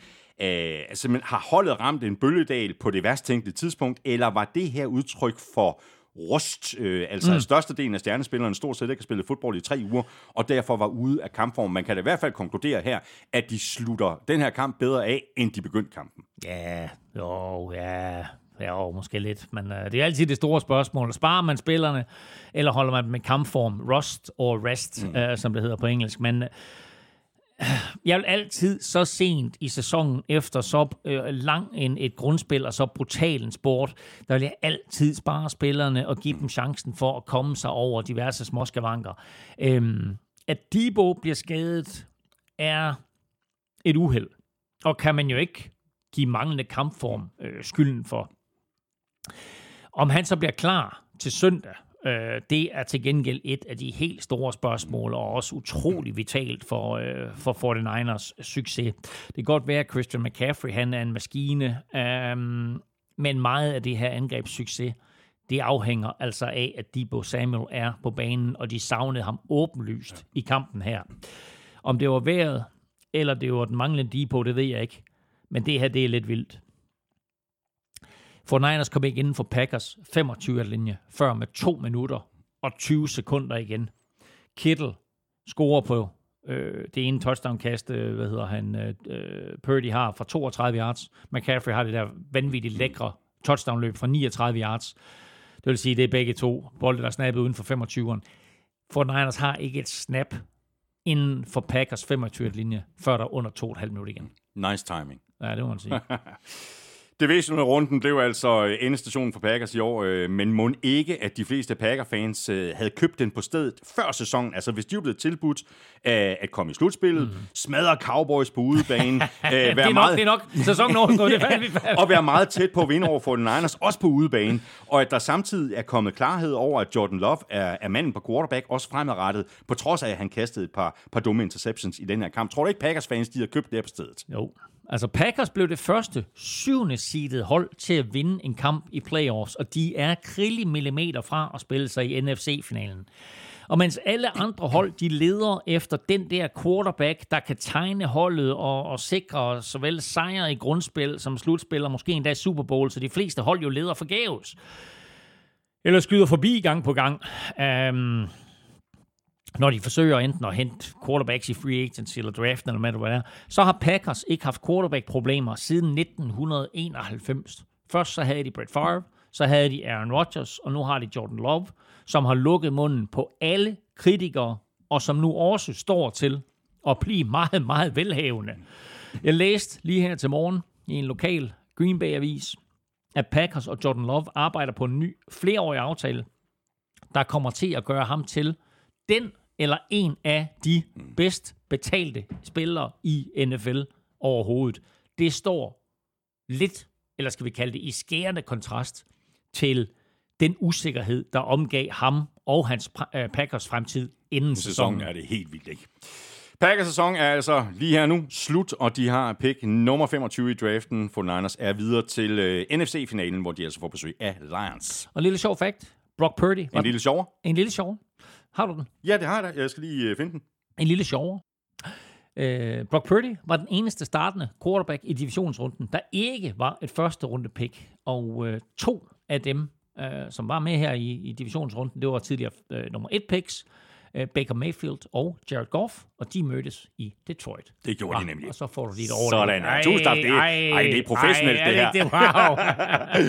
Øh, altså, har holdet ramt en bølgedal på det værst tænkelige tidspunkt, eller var det her udtryk for rust, øh, altså mm. størstedelen af stjernespillerne stort set ikke har spillet fodbold i tre uger, og derfor var ude af kampform. Man kan da i hvert fald konkludere her, at de slutter den her kamp bedre af, end de begyndte kampen. Ja, jo, ja, ja, måske lidt. Men uh, det er altid det store spørgsmål. Sparer man spillerne, eller holder man dem med kampform? Rust og rest, mm. uh, som det hedder på engelsk. Men uh, jeg vil altid så sent i sæsonen, efter så øh, lang en, et grundspil og så brutal en sport, der vil jeg altid spare spillerne og give dem chancen for at komme sig over diverse småskavanker. Øhm, at Debo bliver skadet, er et uheld. Og kan man jo ikke give manglende kampform øh, skylden for. Om han så bliver klar til søndag, øh, det er til gengæld et af de helt store spørgsmål, og også utrolig vitalt for, øh, for 49ers succes. Det kan godt være, at Christian McCaffrey han er en maskine, øh, men meget af det her angrebs succes, det afhænger altså af, at Debo Samuel er på banen, og de savnede ham åbenlyst i kampen her. Om det var vejret, eller det var den manglende Debo, det ved jeg ikke. Men det her, det er lidt vildt. For Niners kom ikke inden for Packers 25 linje før med 2 minutter og 20 sekunder igen. Kittle scorer på øh, det ene touchdown-kast, øh, hvad hedder han, øh, Purdy har fra 32 yards. McCaffrey har det der vanvittigt lækre touchdown-løb fra 39 yards. Det vil sige, det er begge to bolde, der er snappet uden for 25'eren. For Niners har ikke et snap inden for Packers 25 linje, før der er under 2,5 minutter igen. Nice timing. Ja, det må man sige. [LAUGHS] Divisional-runden blev altså øh, endestationen for Packers i år, øh, men må ikke, at de fleste Packer-fans øh, havde købt den på stedet før sæsonen. Altså, hvis de blevet tilbudt øh, at komme i slutspillet, mm. smadre Cowboys på udebane, [LAUGHS] øh, det, er være nok, meget, det er nok sæsonen overgået, det fandt vi [LAUGHS] og være meget tæt på at vinde over for den Niners, også på udebane. Og at der samtidig er kommet klarhed over, at Jordan Love er, er manden på quarterback, også fremadrettet, på trods af, at han kastede et par, par dumme interceptions i den her kamp. Tror du ikke, Packers-fans de har købt det på stedet? Jo. Altså, Packers blev det første syvende seedede hold til at vinde en kamp i playoffs, og de er krillig millimeter fra at spille sig i NFC-finalen. Og mens alle andre hold, de leder efter den der quarterback, der kan tegne holdet og, og sikre såvel sejre i grundspil som slutspil, og måske endda Super Bowl, så de fleste hold jo leder forgæves. Eller skyder forbi gang på gang. Um, når de forsøger enten at hente quarterbacks i free agency eller draften, eller hvad det er, så har Packers ikke haft quarterback-problemer siden 1991. Først så havde de Brett Favre, så havde de Aaron Rodgers, og nu har de Jordan Love, som har lukket munden på alle kritikere, og som nu også står til at blive meget, meget velhavende. Jeg læste lige her til morgen i en lokal Green Bay-avis, at Packers og Jordan Love arbejder på en ny flereårig aftale, der kommer til at gøre ham til den eller en af de bedst betalte spillere i NFL overhovedet. Det står lidt, eller skal vi kalde det, i skærende kontrast til den usikkerhed, der omgav ham og hans øh, Packers fremtid inden sæsonen. Sæsonen er det helt vildt, ikke? Packers sæson er altså lige her nu slut, og de har pick nummer 25 i draften. For Niners er videre til uh, NFC-finalen, hvor de altså får besøg af Lions. Og en lille sjov fact. Brock Purdy. En lille sjovere? En lille sjov. Har du den? Ja, det har jeg da. Jeg skal lige uh, finde den. En lille sjovere. Uh, Brock Purdy var den eneste startende quarterback i divisionsrunden, der ikke var et første runde pick. Og uh, to af dem, uh, som var med her i, i divisionsrunden, det var tidligere uh, nummer et picks, Baker Mayfield og Jared Goff, og de mødtes i Detroit. Det gjorde de nemlig. Og så får du dit over Sådan. Tusind tak. Det, ej, det er professionelt, det her. Det, wow.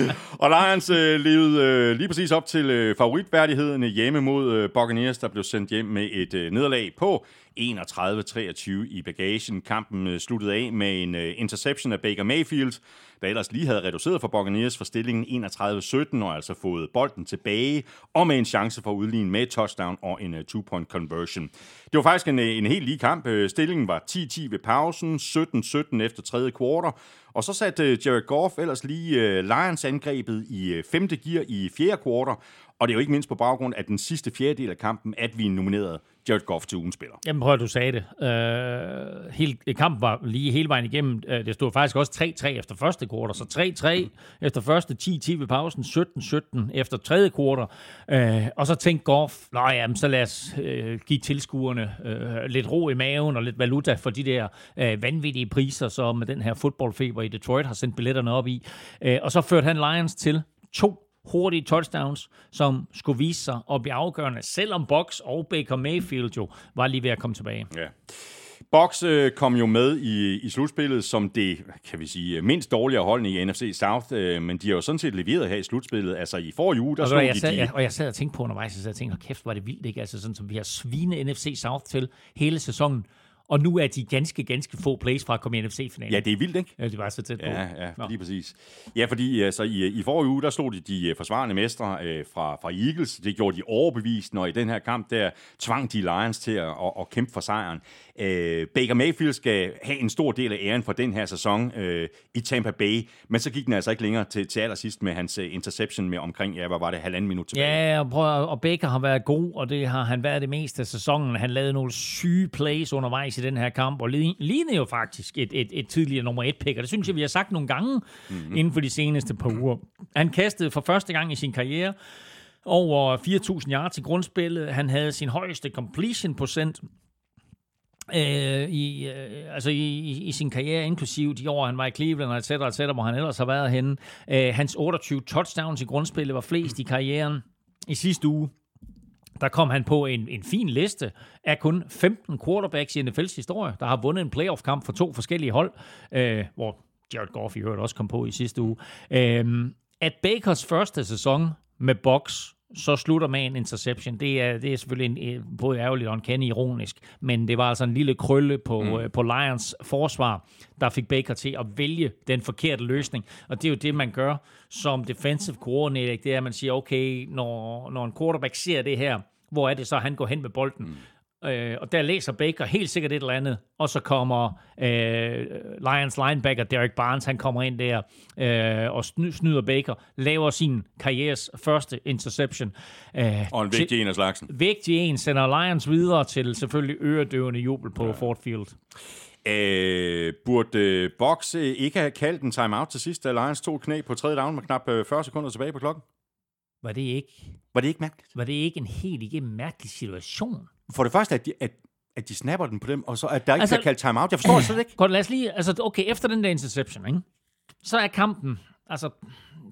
[LAUGHS] [LAUGHS] Og Lions øh, levede øh, lige præcis op til øh, favoritværdigheden hjemme mod øh, Buccaneers, der blev sendt hjem med et øh, nederlag på 31-23 i bagagen. Kampen øh, sluttede af med en øh, interception af Baker Mayfield, der ellers lige havde reduceret for Buccaneers for stillingen 31-17, og altså fået bolden tilbage, og med en chance for at udligne med touchdown og en øh, two-point conversion. Det var faktisk en, en helt lige kamp. Stillingen var 10-10 ved pausen, 17-17 efter tredje kvartal, og så satte Jared Goff ellers lige Lions angrebet i femte gear i fjerde kvartal, og det er jo ikke mindst på baggrund af den sidste fjerdedel af kampen, at vi nominerede Jared Goff til ugen spiller. Jamen prøv at du sagde det. Øh, hele, kampen var lige hele vejen igennem. Øh, det stod faktisk også 3-3 efter første kvartal, så 3-3 efter første 10-10 ved pausen, 17-17 efter tredje kvartal. Øh, og så tænkte Goff, nej, jamen, så lad os øh, give tilskuerne øh, lidt ro i maven og lidt valuta for de der øh, vanvittige priser, som den her fodboldfeber i Detroit har sendt billetterne op i. Øh, og så førte han Lions til to hurtige touchdowns, som skulle vise sig at blive afgørende, selvom Box og Baker Mayfield jo var lige ved at komme tilbage. Ja. Box øh, kom jo med i, i slutspillet som det, kan vi sige, mindst dårlige holdning i NFC South, øh, men de har jo sådan set leveret her i slutspillet. Altså i forrige uge, der og slog jeg de... sad, de... Ja, og jeg sad og tænkte på undervejs, så jeg tænkte, kæft, var det vildt, ikke? Altså sådan, som vi har svine NFC South til hele sæsonen. Og nu er de ganske, ganske få plays fra at komme i NFC-finalen. Ja, det er vildt, ikke? Ja, det var så tæt på. Ja, ja Nå. lige præcis. Ja, fordi altså, i, i forrige uge, der slog de de øh, forsvarende mestre øh, fra, fra Eagles. Det gjorde de overbevist, når i den her kamp, der tvang de Lions til at, at, at kæmpe for sejren. Øh, Baker Mayfield skal have en stor del af æren for den her sæson øh, i Tampa Bay, men så gik den altså ikke længere til, til allersidst med hans uh, interception med omkring, ja, hvad var det, halvanden minut tilbage. Ja, og, prøv, og Baker har været god, og det har han været det meste af sæsonen. Han lavede nogle syge plays undervejs i den her kamp, og ligner jo faktisk et, et, et tidligere nummer et pick, og det synes jeg, vi har sagt nogle gange mm-hmm. inden for de seneste par uger. Han kastede for første gang i sin karriere over 4.000 yards i grundspillet. Han havde sin højeste completion procent øh, i, øh, altså i, i, sin karriere, inklusiv de år, han var i Cleveland, og et cetera, et cetera, hvor han ellers har været henne. Øh, hans 28 touchdowns i grundspillet var flest i karrieren. I sidste uge, der kom han på en, en fin liste af kun 15 quarterbacks i NFL's historie, der har vundet en playoff-kamp for to forskellige hold, øh, hvor Jared Goff i øvrigt også kom på i sidste uge. Øh, at Bakers første sæson med Box så slutter med en interception. Det er, det er selvfølgelig en, både ærgerligt og en kende ironisk, men det var altså en lille krølle på, mm. øh, på Lions forsvar, der fik Baker til at vælge den forkerte løsning. Og det er jo det, man gør som defensive coordinator. Det er, at man siger, okay, når, når en quarterback ser det her, hvor er det så, han går hen med bolden? Mm. Øh, og der læser Baker helt sikkert et eller andet, og så kommer øh, Lions linebacker Derek Barnes, han kommer ind der øh, og snyder Baker, laver sin karrieres første interception. Øh, og en vigtig en af slagsen. Vigtig en, sender Lions videre til selvfølgelig øredøvende jubel på ja. Ford Field. Øh, burde Box ikke have kaldt en timeout til sidst, da Lions tog knæ på tredje down med knap 40 øh, sekunder tilbage på klokken? Var det ikke... Var det ikke mærkeligt? Var det ikke en helt igennem mærkelig situation? For det første, at de, at, at de snapper den på dem, og så at der ikke altså, bliver kaldt timeout. Jeg forstår det slet ikke. Godt, lad os lige... Altså, okay, efter den der interception, ikke? så er kampen altså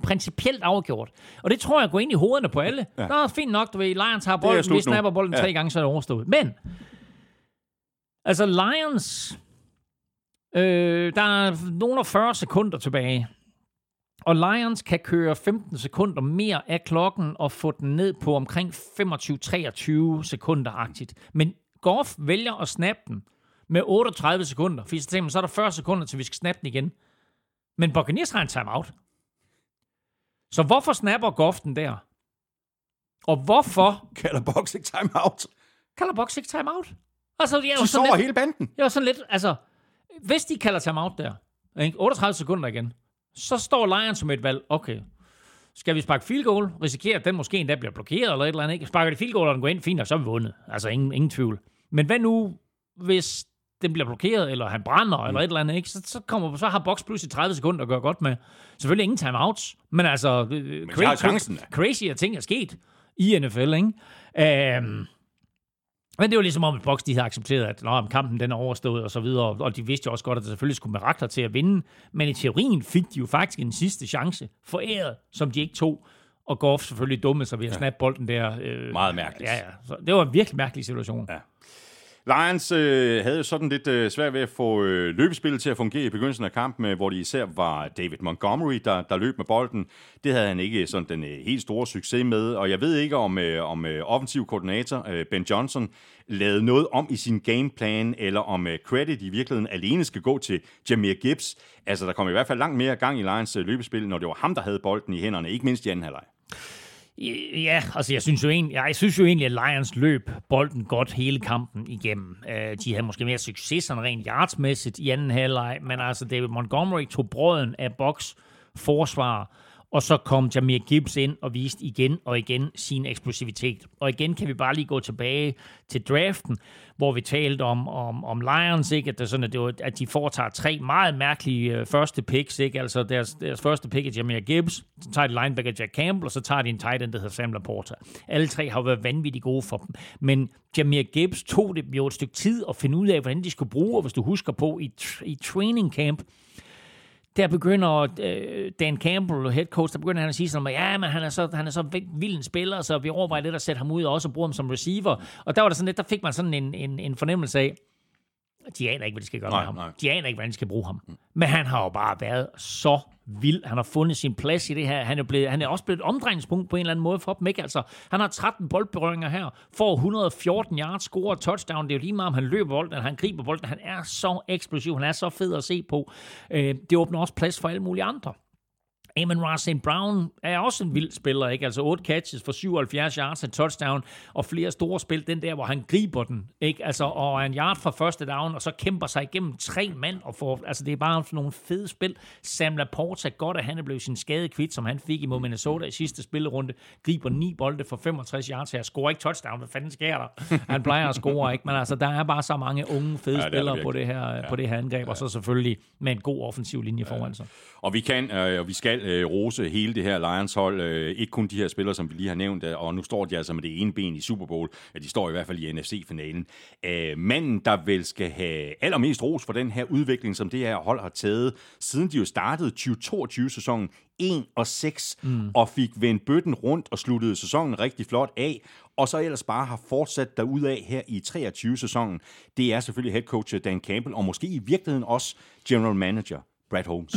principielt afgjort. Og det tror jeg går ind i hovederne på alle. Ja. Nå, fint nok, du ved, Lions har bolden, vi snapper bolden ja. tre gange, så er det overstået. Men, altså Lions, øh, der er nogle 40 sekunder tilbage. Og Lions kan køre 15 sekunder mere af klokken og få den ned på omkring 25-23 sekunder-agtigt. Men Goff vælger at snappe den med 38 sekunder, fordi så tænker man, så er der 40 sekunder, til vi skal snappe den igen. Men Buccaneers har en timeout. Så hvorfor snapper Goff den der? Og hvorfor... Kalder Box ikke timeout? Kalder Box ikke timeout? Altså, jeg de sover lidt, hele banden. Jeg var sådan lidt, altså... Hvis de kalder timeout der, ikke? 38 sekunder igen, så står Lions som et valg. Okay, skal vi sparke field goal? Risikerer, at den måske endda bliver blokeret eller et eller andet. Ikke? Sparker de field goal, og den går ind, fint, og så er vi vundet. Altså ingen, ingen tvivl. Men hvad nu, hvis den bliver blokeret, eller han brænder, mm. eller et eller andet, ikke? Så, så, kommer, så har Box pludselig 30 sekunder at gøre godt med. Selvfølgelig ingen timeouts, men altså, men crazy, chancen, crazy ting er sket i NFL, ikke? Um, men det var ligesom om, at Box de havde accepteret, at Nå, kampen den er overstået og så videre, og de vidste jo også godt, at der selvfølgelig skulle mirakler til at vinde. Men i teorien fik de jo faktisk en sidste chance, foræret, som de ikke tog. Og Goff selvfølgelig dumme sig ved at snappe bolden der. Øh, Meget mærkeligt. Ja, ja. Så det var en virkelig mærkelig situation. Ja. Lions øh, havde jo sådan lidt øh, svært ved at få øh, løbespillet til at fungere i begyndelsen af kampen, øh, hvor det især var David Montgomery, der, der løb med bolden. Det havde han ikke sådan den øh, helt store succes med, og jeg ved ikke, om, øh, om øh, offensiv koordinator øh, Ben Johnson lavede noget om i sin gameplan, eller om øh, credit i virkeligheden alene skal gå til Jameer Gibbs. Altså, der kom i hvert fald langt mere gang i Lions øh, løbespil, når det var ham, der havde bolden i hænderne, ikke mindst i anden halvleg. Ja, altså jeg synes jo egentlig, jeg synes jo egentlig, at Lions løb bolden godt hele kampen igennem. Øh, de havde måske mere succes end rent yardsmæssigt i anden halvleg, men altså David Montgomery tog brøden af boks forsvar, og så kom Jamir Gibbs ind og viste igen og igen sin eksplosivitet. Og igen kan vi bare lige gå tilbage til draften, hvor vi talte om, om, om Lions, ikke? At, det sådan, at, det var, at de foretager tre meget mærkelige øh, første picks. Ikke? Altså deres, deres første pick er Jamir Gibbs, så tager de linebacker Jack Campbell, og så tager de en tight end, der hedder Sam Laporta. Alle tre har været vanvittigt gode for dem. Men Jamir Gibbs tog det jo et stykke tid at finde ud af, hvordan de skulle bruge, og hvis du husker på, i, i training camp, der begynder øh, Dan Campbell, head coach, der begynder han at sige sådan, ja, men han er så, han er så vild en spiller, så vi overvejer lidt at sætte ham ud og også bruge ham som receiver. Og der var der sådan lidt, der fik man sådan en, en, en fornemmelse af, de aner ikke, hvad de skal gøre Nej, med ham. nej. De aner ikke, hvordan de skal bruge ham. Men han har jo bare været så vild. Han har fundet sin plads i det her. Han er, blevet, han er også blevet et omdrejningspunkt på en eller anden måde for dem. Ikke? Altså, han har 13 boldberøringer her, får 114 yards, scorer touchdown. Det er jo lige meget, om han løber bolden, eller han griber bolden. Han er så eksplosiv. Han er så fed at se på. Øh, det åbner også plads for alle mulige andre. Amon Ross St. Brown er også en vild spiller, ikke? Altså 8 catches for 77 yards, en touchdown, og flere store spil. Den der, hvor han griber den, ikke? Altså, og er en yard fra første down, og så kæmper sig igennem tre mand, og får, altså det er bare sådan nogle fede spil. Sam Laporta, godt at han er blevet sin skade kvit, som han fik imod Minnesota i sidste spillerunde, griber ni bolde for 65 yards her, scorer ikke touchdown, hvad fanden sker der? Han plejer at score, ikke? Men altså, der er bare så mange unge, fede Ja, ja, er spillere på det, her, ja. på det her angreb, og så selvfølgelig med en god offensiv linje foran sig. Og vi kan, øh, og vi skal øh, rose hele det her Lions-hold. Øh, ikke kun de her spillere, som vi lige har nævnt, øh, og nu står de altså med det ene ben i Super Bowl. Ja, de står i hvert fald i NFC-finalen. Øh, manden, der vel skal have allermest ros for den her udvikling, som det her hold har taget, siden de jo startede 2022-sæsonen 1 og 6, mm. og fik vendt bøtten rundt og sluttede sæsonen rigtig flot af, og så ellers bare har fortsat derudad her i 23-sæsonen. Det er selvfølgelig head coach Dan Campbell, og måske i virkeligheden også general manager Brad Holmes.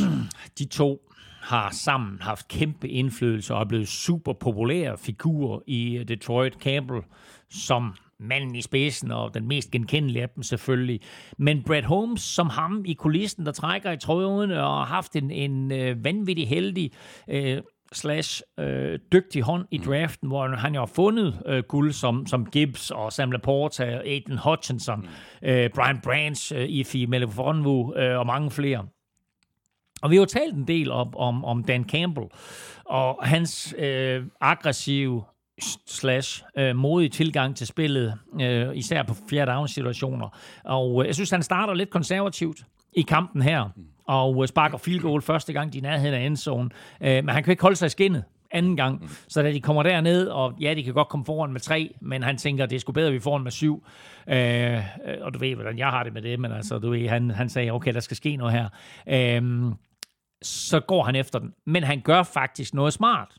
de to har sammen haft kæmpe indflydelse og er blevet super populære figurer i Detroit. Campbell som manden i spidsen, og den mest genkendelige af dem selvfølgelig. Men Brad Holmes som ham i kulissen, der trækker i trådene og har haft en, en øh, vanvittig heldig øh, slash øh, dygtig hånd i draften, hvor han jo har fundet øh, guld som, som Gibbs og Sam Laporta, Aiden Hutchinson, øh, Brian Branch, øh, Ifi Melifonwu øh, og mange flere. Og vi har jo talt en del om, om, om Dan Campbell og hans øh, aggressive slash øh, modige tilgang til spillet, øh, især på fjerde down situationer. Og øh, jeg synes, han starter lidt konservativt i kampen her, og øh, sparker field goal første gang, de er i nærheden af endzone. Øh, men han kan ikke holde sig i skinnet anden gang. Mm. Så da de kommer derned, og ja, de kan godt komme foran med tre, men han tænker, det er sgu bedre, at vi får en med syv. Øh, øh, og du ved, hvordan jeg har det med det, men altså, du ved, han, han sagde, okay, der skal ske noget her. Øh, så går han efter den. Men han gør faktisk noget smart.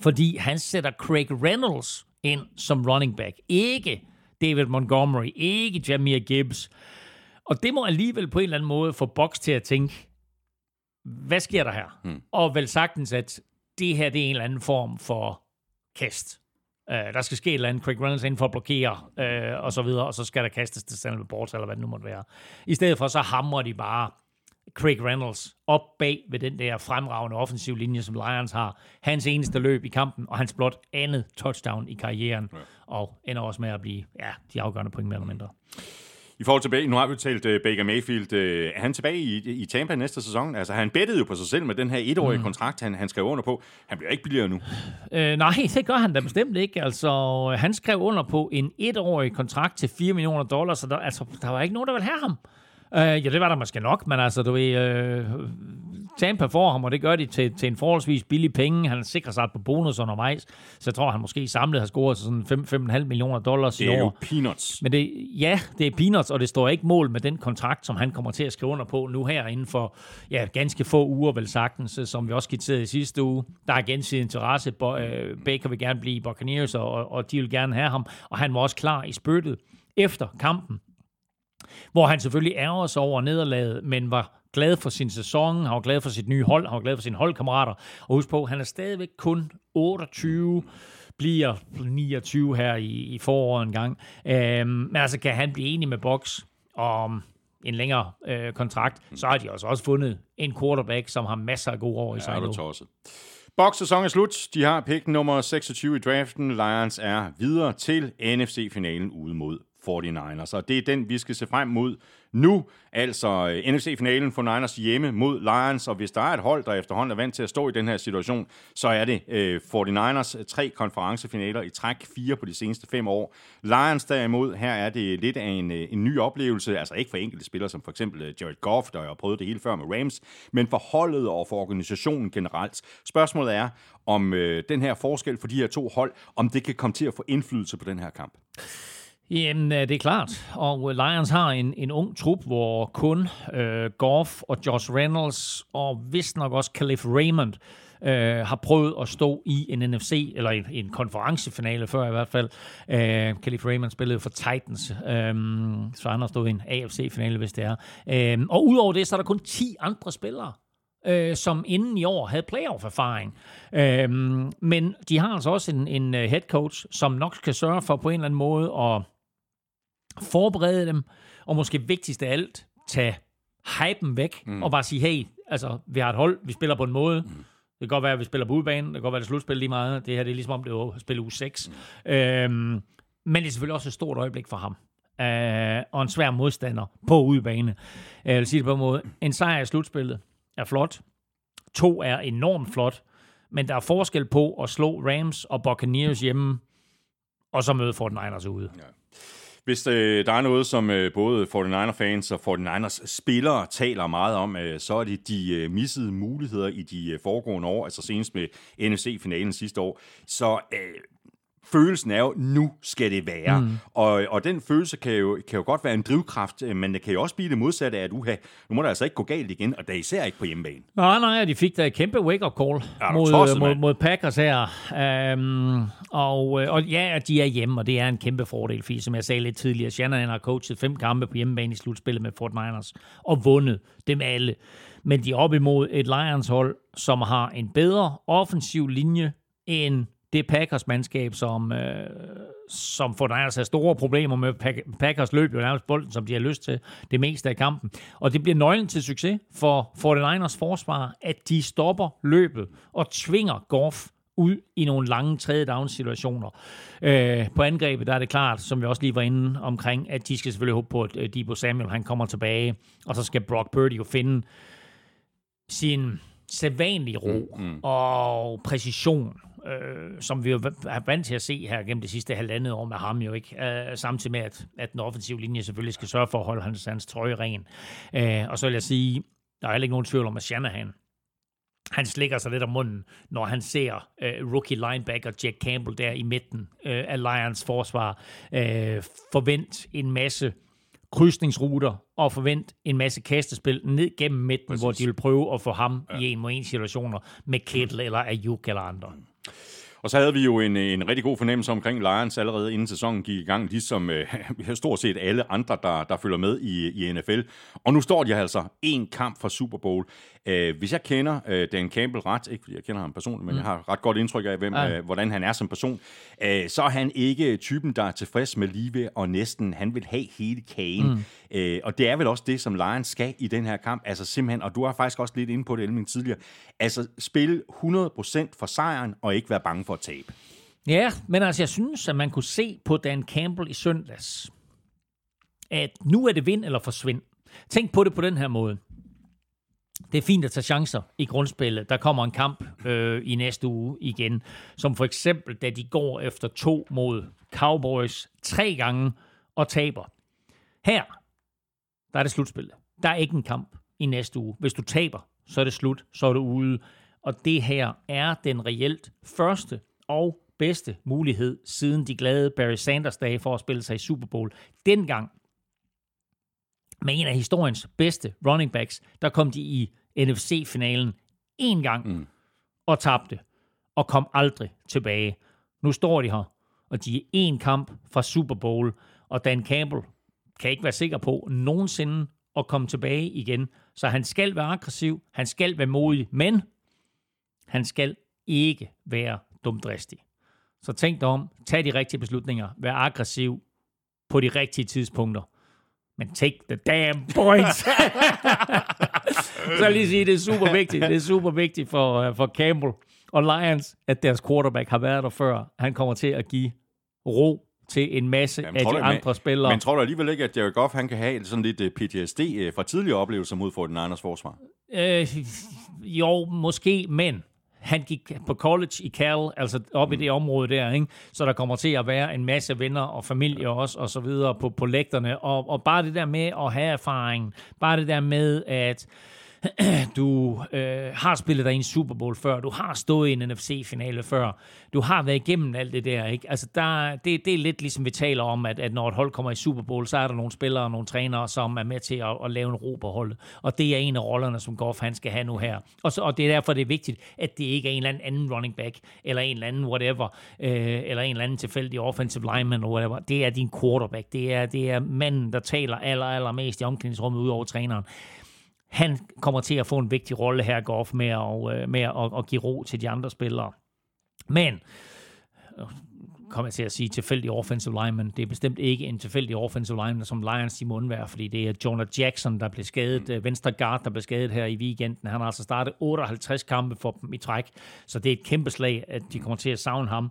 Fordi han sætter Craig Reynolds ind som running back. Ikke David Montgomery, ikke Jameer Gibbs. Og det må alligevel på en eller anden måde få Box til at tænke, hvad sker der her? Mm. Og vel sagtens, at det her det er en eller anden form for kast. Uh, der skal ske et eller andet, Craig Reynolds ind for at blokere, uh, og så videre, og så skal der kastes til Stanley Bort, eller hvad det nu måtte være. I stedet for, så hamrer de bare Craig Reynolds op bag ved den der fremragende offensiv linje, som Lions har. Hans eneste løb i kampen, og hans blot andet touchdown i karrieren, ja. og ender også med at blive ja, de afgørende point mere eller mindre. I forhold til, nu har vi talt uh, Baker Mayfield. Uh, er han tilbage i, i Tampa næste sæson? Altså, han bettede jo på sig selv med den her etårige mm. kontrakt, han, han skrev under på. Han bliver ikke billigere nu. Øh, nej, [LAUGHS] det gør han da bestemt ikke. Altså, han skrev under på en etårig kontrakt til 4 millioner dollars, så der, altså, der var ikke nogen, der ville have ham. Uh, ja, det var der måske nok, men altså, du ved, uh, Tampa får ham, og det gør de til, til en forholdsvis billig penge. Han sikrer sig på bonus undervejs, så jeg tror, han måske samlet har scoret sådan 5-5,5 millioner dollars i Det er år. jo peanuts. Men det, ja, det er peanuts, og det står ikke mål med den kontrakt, som han kommer til at skrive under på nu her inden for ja, ganske få uger, vel sagtens, som vi også skitserede i sidste uge. Der er gensidig interesse. Bo, øh, Baker vil gerne blive i Buccaneers, og, og de vil gerne have ham, og han var også klar i spyttet efter kampen, hvor han selvfølgelig ærger sig over nederlaget, men var glad for sin sæson, han var glad for sit nye hold, han var glad for sine holdkammerater. Og husk på, han er stadigvæk kun 28, bliver 29 her i, i foråret en gang. Øhm, men altså, kan han blive enig med Box om en længere øh, kontrakt, så har de også, også fundet en quarterback, som har masser af gode år i sig Ja, nu. tosset. Boks sæson er slut. De har pick nummer 26 i draften. Lions er videre til NFC-finalen ude mod 49ers. Og det er den, vi skal se frem mod nu. Altså øh, NFC-finalen for Niners hjemme mod Lions. Og hvis der er et hold, der efterhånden er vant til at stå i den her situation, så er det øh, 49ers tre konferencefinaler i træk, fire på de seneste fem år. Lions derimod, her er det lidt af en, øh, en ny oplevelse. Altså ikke for enkelte spillere, som for eksempel øh, Jared Goff, der har prøvet det hele før med Rams, men for holdet og for organisationen generelt. Spørgsmålet er, om øh, den her forskel for de her to hold, om det kan komme til at få indflydelse på den her kamp. Jamen, øh, det er klart. Og øh, Lions har en, en ung trup, hvor kun øh, Goff og Josh Reynolds og vist nok også Calif Raymond øh, har prøvet at stå i en NFC, eller en, en konferencefinale før i hvert fald. Øh, Calif Raymond spillede for Titans, øh, så han har stået i en AFC-finale, hvis det er. Øh, og udover det, så er der kun 10 andre spillere, øh, som inden i år havde playoff-erfaring. Øh, men de har altså også en, en øh, head coach, som nok skal sørge for på en eller anden måde at forberede dem, og måske vigtigst af alt, tage hypen væk, mm. og bare sige, hey, altså, vi har et hold, vi spiller på en måde, mm. det kan godt være, at vi spiller på udebane, det kan godt være, at det er slutspil lige meget, det her det er ligesom om, det er spille uge 6. Mm. Øhm, men det er selvfølgelig også et stort øjeblik for ham. Øh, og en svær modstander på udebane. Jeg vil sige det på en måde. En sejr i slutspillet er flot. To er enormt flot. Men der er forskel på at slå Rams og Buccaneers hjemme, og så møde 49ers ude. Ja. Hvis øh, der er noget, som øh, både 49er-fans og 49ers spillere taler meget om, øh, så er det de øh, missede muligheder i de øh, foregående år, altså senest med NFC-finalen sidste år. Så øh, følelsen er jo, nu skal det være. Mm. Og, og den følelse kan jo, kan jo godt være en drivkraft, øh, men det kan jo også blive det modsatte af, at uha, nu må der altså ikke gå galt igen, og det er især ikke på hjemmebane. Nej, nej, de fik da et kæmpe wake-up call Ja, mod, tosset, mod, mand. mod Packers her. Um, og, øh, og ja, de er hjemme, og det er en kæmpe fordel, fordi som jeg sagde lidt tidligere, Shanahan har coachet fem kampe på hjemmebane i slutspillet med Fort Niners, og vundet dem alle. Men de er op imod et Lions-hold, som har en bedre offensiv linje end det Packers-mandskab, som, øh, som får Niners har store problemer med. Pack- Packers løb jo nærmest bolden, som de har lyst til det meste af kampen. Og det bliver nøglen til succes for 49ers forsvar, at de stopper løbet og tvinger Goff ud i nogle lange tredje down situationer. Øh, på angrebet der er det klart, som vi også lige var inde omkring, at de skal selvfølgelig håbe på, at øh, Debo Samuel han kommer tilbage, og så skal Brock Purdy jo finde sin sædvanlige ro mm, mm. og præcision, øh, som vi jo er vant til at se her gennem det sidste halvandet år med ham jo ikke, øh, samtidig med, at, at den offensive linje selvfølgelig skal sørge for at holde hans, hans trøje ren. Øh, og så vil jeg sige, der er heller ikke nogen tvivl om, at Shanahan, han slikker sig lidt om munden, når han ser øh, rookie linebacker Jack Campbell der i midten øh, af Lions forsvar øh, forvent en masse krydsningsruter og forvent en masse kastespil ned gennem midten, Præcis. hvor de vil prøve at få ham ja. i en mod en situationer med Kittle eller Ayuk eller andre. Og så havde vi jo en, en rigtig god fornemmelse omkring Lions allerede inden sæsonen gik i gang, ligesom øh, [LAUGHS] stort set alle andre, der, der følger med i, i NFL. Og nu står de altså en kamp fra Super Bowl. Øh, hvis jeg kender øh, Dan Campbell ret, ikke fordi jeg kender ham personligt, men mm. jeg har ret godt indtryk af, hvem, Ja. øh, hvordan han er som person, øh, så er han ikke typen, der er tilfreds med lige og næsten. Han vil have hele kagen. Mm. Øh, og det er vel også det, som Lions skal i den her kamp. Altså simpelthen, og du har faktisk også lidt inde på det, Elming, tidligere. Altså spille 100% for sejren, og ikke være bange for at tabe. Ja, men altså jeg synes, at man kunne se på Dan Campbell i søndags, at nu er det vind eller forsvind. Tænk på det på den her måde. Det er fint at tage chancer i grundspillet. Der kommer en kamp øh, i næste uge igen, som for eksempel, da de går efter to mod Cowboys tre gange og taber. Her, der er det slutspillet. Der er ikke en kamp i næste uge. Hvis du taber, så er det slut, så er du ude. Og det her er den reelt første og bedste mulighed siden de glade Barry Sanders dage for at spille sig i Super Bowl. Dengang med en af historiens bedste running backs, der kom de i NFC-finalen en gang mm. og tabte, og kom aldrig tilbage. Nu står de her, og de er en kamp fra Super Bowl, Og Dan Campbell kan ikke være sikker på nogensinde at komme tilbage igen. Så han skal være aggressiv, han skal være modig, men han skal ikke være dumdristig. Så tænk dig om, tag de rigtige beslutninger, vær aggressiv på de rigtige tidspunkter. Men take the damn points. [LAUGHS] så jeg lige sige, det er super vigtigt. Det er super vigtigt for, øh, for Campbell og Lions, at deres quarterback har været der før. Han kommer til at give ro til en masse Jamen, af de du- andre spillere. Men tror du alligevel ikke, at Jared Goff han kan have sådan lidt øh, PTSD øh, fra tidligere oplevelser mod for den Niners forsvar? Øh, jo, måske, men han gik på college i Cal, altså op mm. i det område der, ikke? så der kommer til at være en masse venner og familie også, og så videre på, på lægterne, og, og bare det der med at have erfaring, bare det der med, at [CLEARS THROAT] du øh, har spillet dig i en Super Bowl før, du har stået i en NFC-finale før, du har været igennem alt det der, ikke? Altså, der, det, det er lidt ligesom vi taler om, at, at når et hold kommer i Super Bowl, så er der nogle spillere og nogle trænere, som er med til at, at lave en ro på holdet, og det er en af rollerne, som Goff han skal have nu her. Og, så, og det er derfor, det er vigtigt, at det ikke er en eller anden anden running back, eller en eller anden whatever, øh, eller en eller anden tilfældig offensive lineman, eller whatever. Det er din quarterback. Det er, det er manden, der taler aller, aller mest i omklædningsrummet ud over træneren han kommer til at få en vigtig rolle her, Goff, med at, øh, med at, at give ro til de andre spillere. Men, øh, kommer jeg til at sige, tilfældig offensive lineman. Det er bestemt ikke en tilfældig offensive lineman, som Lions de må undvære, fordi det er Jonah Jackson, der blev skadet, mm. venstre guard, der blev skadet her i weekenden. Han har altså startet 58 kampe for dem i træk, så det er et kæmpe slag, at de kommer til at savne ham.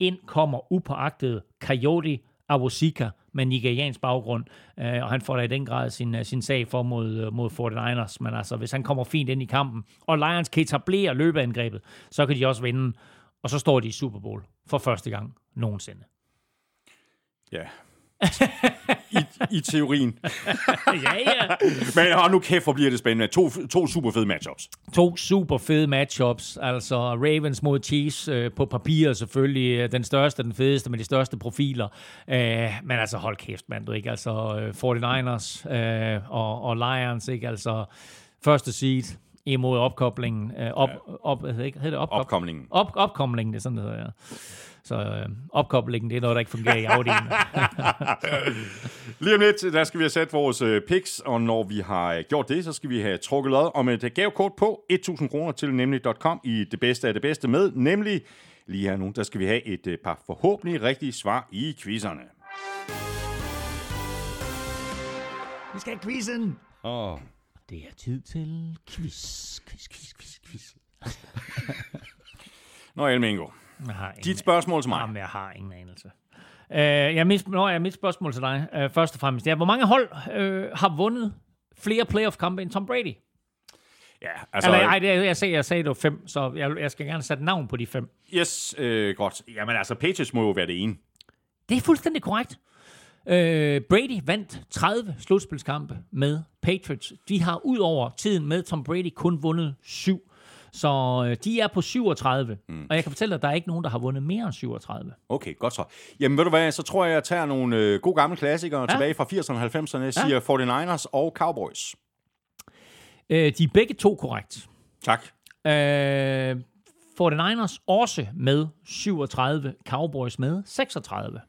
Ind kommer upåagtet Coyote Awosika med nigeriansk baggrund, øh, og han får da i den grad sin, øh, sin sag for mod, øh, mod 49ers. Men altså, hvis han kommer fint ind i kampen, og Lions kan etablere løbeangrebet, så kan de også vinde, og så står de i Super Bowl for første gang nogensinde. Ja. I, I teorien. [LAUGHS] ja, ja. Men hold nu kæft, hvor bliver det spændende. To, to super fede matchups. To super fede matchups, altså Ravens mod Chiefs øh, på papir selvfølgelig, øh, den største, den fedeste med de største profiler, øh, men altså hold kæft, mand, du ikke, altså øh, 49ers øh, og, og Lions, ikke, altså første seed imod opkoblingen, øh, op, op, hvad hedder det, hedder det opkobling? Opkomlingen. Op, opkoblingen, det er sådan, det hedder, ja. Så øh, opkoblingen, det er noget, der ikke fungerer i afdelingen. [LAUGHS] Lige om lidt, der skal vi have sat vores øh, picks, og når vi har øh, gjort det, så skal vi have trukket lod om et gavekort på 1000 kroner til nemlig.com i det bedste af det bedste med, nemlig lige her nu, der skal vi have et øh, par forhåbentlig rigtige svar i quizzerne. Vi skal have quizzen! Oh. Det er tid til quiz, quiz, quiz, quiz, quiz. Nå, Elmingo, Jeg har ingen, dit spørgsmål til mig. Jamen, jeg har ingen anelse. Uh, jeg mit, nå, jeg mit spørgsmål til dig, uh, først og fremmest. Ja, hvor mange hold uh, har vundet flere playoff-kampe end Tom Brady? Ja, Altså, Eller, ej, det, jeg, sagde, jeg sagde, det var fem, så jeg, jeg skal gerne sætte navn på de fem. yes, øh, godt. Jamen altså, Patriots må jo være det ene. Det er fuldstændig korrekt. Uh, Brady vandt 30 slutspilskampe med Patriots. De har ud over tiden med Tom Brady kun vundet syv. Så uh, de er på 37. Mm. Og jeg kan fortælle dig, at der er ikke nogen, der har vundet mere end 37. Okay, godt så. Jamen ved du hvad, så tror jeg, jeg tager nogle øh, gode gamle klassikere ja. tilbage fra 80'erne og 90'erne. Jeg siger 49ers og Cowboys. Uh, de er begge to korrekt. Tak. Øh, 49ers også med 37, Cowboys med 36.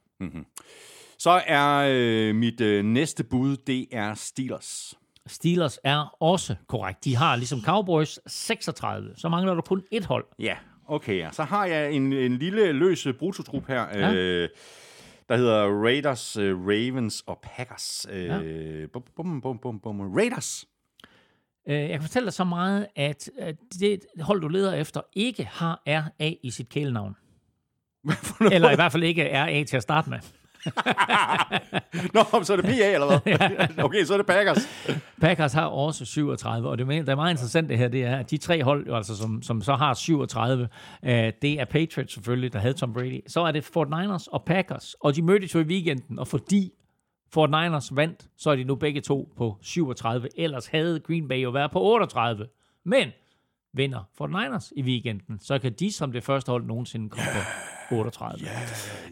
Så er øh, mit øh, næste bud, det er Steelers. Steelers er også korrekt. De har ligesom Cowboys 36. Så mangler der kun et hold. Ja, okay. Ja. Så har jeg en, en lille løs øh, brutotrup her, Ja. øh, der hedder Raiders, øh, Ravens og Packers. Øh, bum, bum, bum, bum, bum. Raiders. Øh, jeg kan fortælle dig så meget, at, at det hold, du leder efter, ikke har RA i sit kælenavn. Eller i hvert fald ikke RA til at starte med. [LAUGHS] Nå, så er det PA, eller hvad? [LAUGHS] [LAUGHS] okay, så er det Packers. Packers har også 37, og det, der er meget interessant det her, det er, at de tre hold, altså, som, som så har 37, øh, det er Patriots selvfølgelig, der havde Tom Brady. Så er det Fort Niners og Packers, og de mødtes jo i weekenden, og fordi Fort Niners vandt, så er de nu begge to på 37. Ellers havde Green Bay jo været på 38. Men vinder Fort Niners i weekenden, så kan de som det første hold nogensinde komme på 38.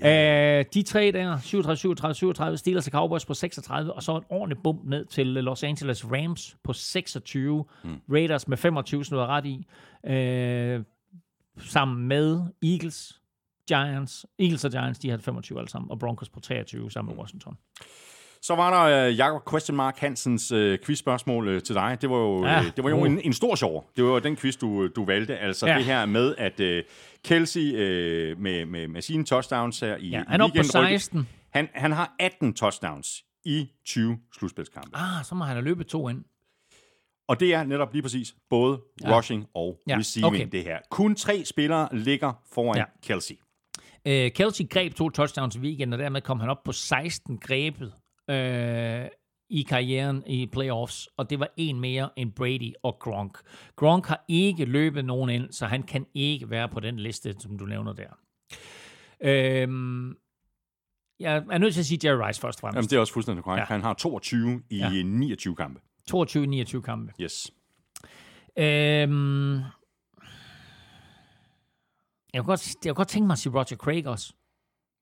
Yeah, de tre der, 37, 37, 37, Steelers og Cowboys på 36, og så et ordentligt bump ned til Los Angeles Rams på 26. Mm. Raiders med 25, som du har ret i. Øh, sammen med Eagles Giants, Eagles og Giants, de havde 25 alle sammen, og Broncos på 23 sammen med Washington. Så var der uh, Jacob Question Mark Hansens uh, quizspørgsmål uh, til dig. Det var jo, Ja. uh, det var jo Uh. en, en stor sjov. Det var den quiz, du, du valgte. Altså Ja. det her med, at uh, Kelsey uh, med, med, med sine touchdowns her i, Ja, han er oppe på weekenden rykkede- 16. Han, han har 18 touchdowns i 20 slutspilskampe. Ah, så må han have løbet to ind. Og det er netop lige præcis både Ja. rushing og Ja, receiving, okay. det her. Kun tre spillere ligger foran ja. Kelsey. Øh, Kelsey greb to touchdowns i weekenden, og dermed kom han op på 16 grebet øh, i karrieren i playoffs, og det var en mere end Brady og Gronk. Gronk har ikke løbet nogen ind, så han kan ikke være på den liste, som du nævner der. Øhm, jeg er nødt til at sige Jerry Rice først og Jamen, fremmest. det er også fuldstændig korrekt. Ja. Han har 22 i Ja. ja. 29 kampe. 22-29 kampe. Yes. Øhm, jeg, kunne godt, jeg kunne godt tænke mig at sige Roger Craig også.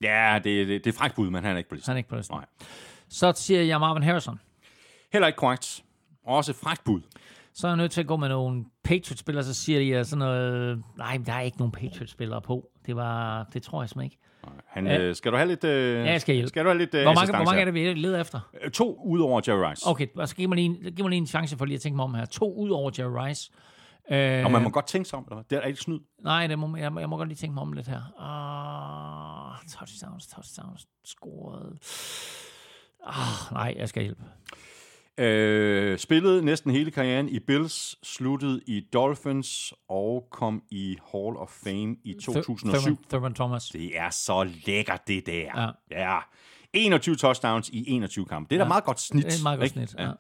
Ja, det, det, det er frækt bud, men han er ikke på listen. Han er ikke på listen. Nej. Så siger jeg Marvin Harrison. Heller ikke korrekt. Også frækt bud. Så er jeg nødt til at gå med nogle Patriots-spillere, så siger de at sådan noget, nej, der er ikke nogen Patriots-spillere på. Det var, det tror jeg simpelthen ikke. Han, Ja. øh, skal du have lidt... Øh, Ja, jeg skal hjælpe. Skal du have lidt øh, Hvor mange, hvor mange er det, vi leder efter? Øh, To ud over Jerry Rice. Okay, så giv mig lige en, giv mig lige en chance for lige at tænke mig om her. To ud over Jerry Rice. Øh, Og man må godt tænke sig om, eller? Det er ikke snyd. Nej, det må, jeg, jeg må godt lige tænke mig om lidt her. Uh, touchdowns, touchdowns, scoret. Ah, nej, jeg skal hjælpe. Øh, spillede næsten hele karrieren i Bills, sluttede i Dolphins og kom i Hall of Fame i 2007. Thurman, Thurman Thomas. Det er så lækkert, det der. Ja. ja. 21 touchdowns i 21 kampe. Det er da Ja. meget godt snit. Det er et meget godt ikke? snit. Ja.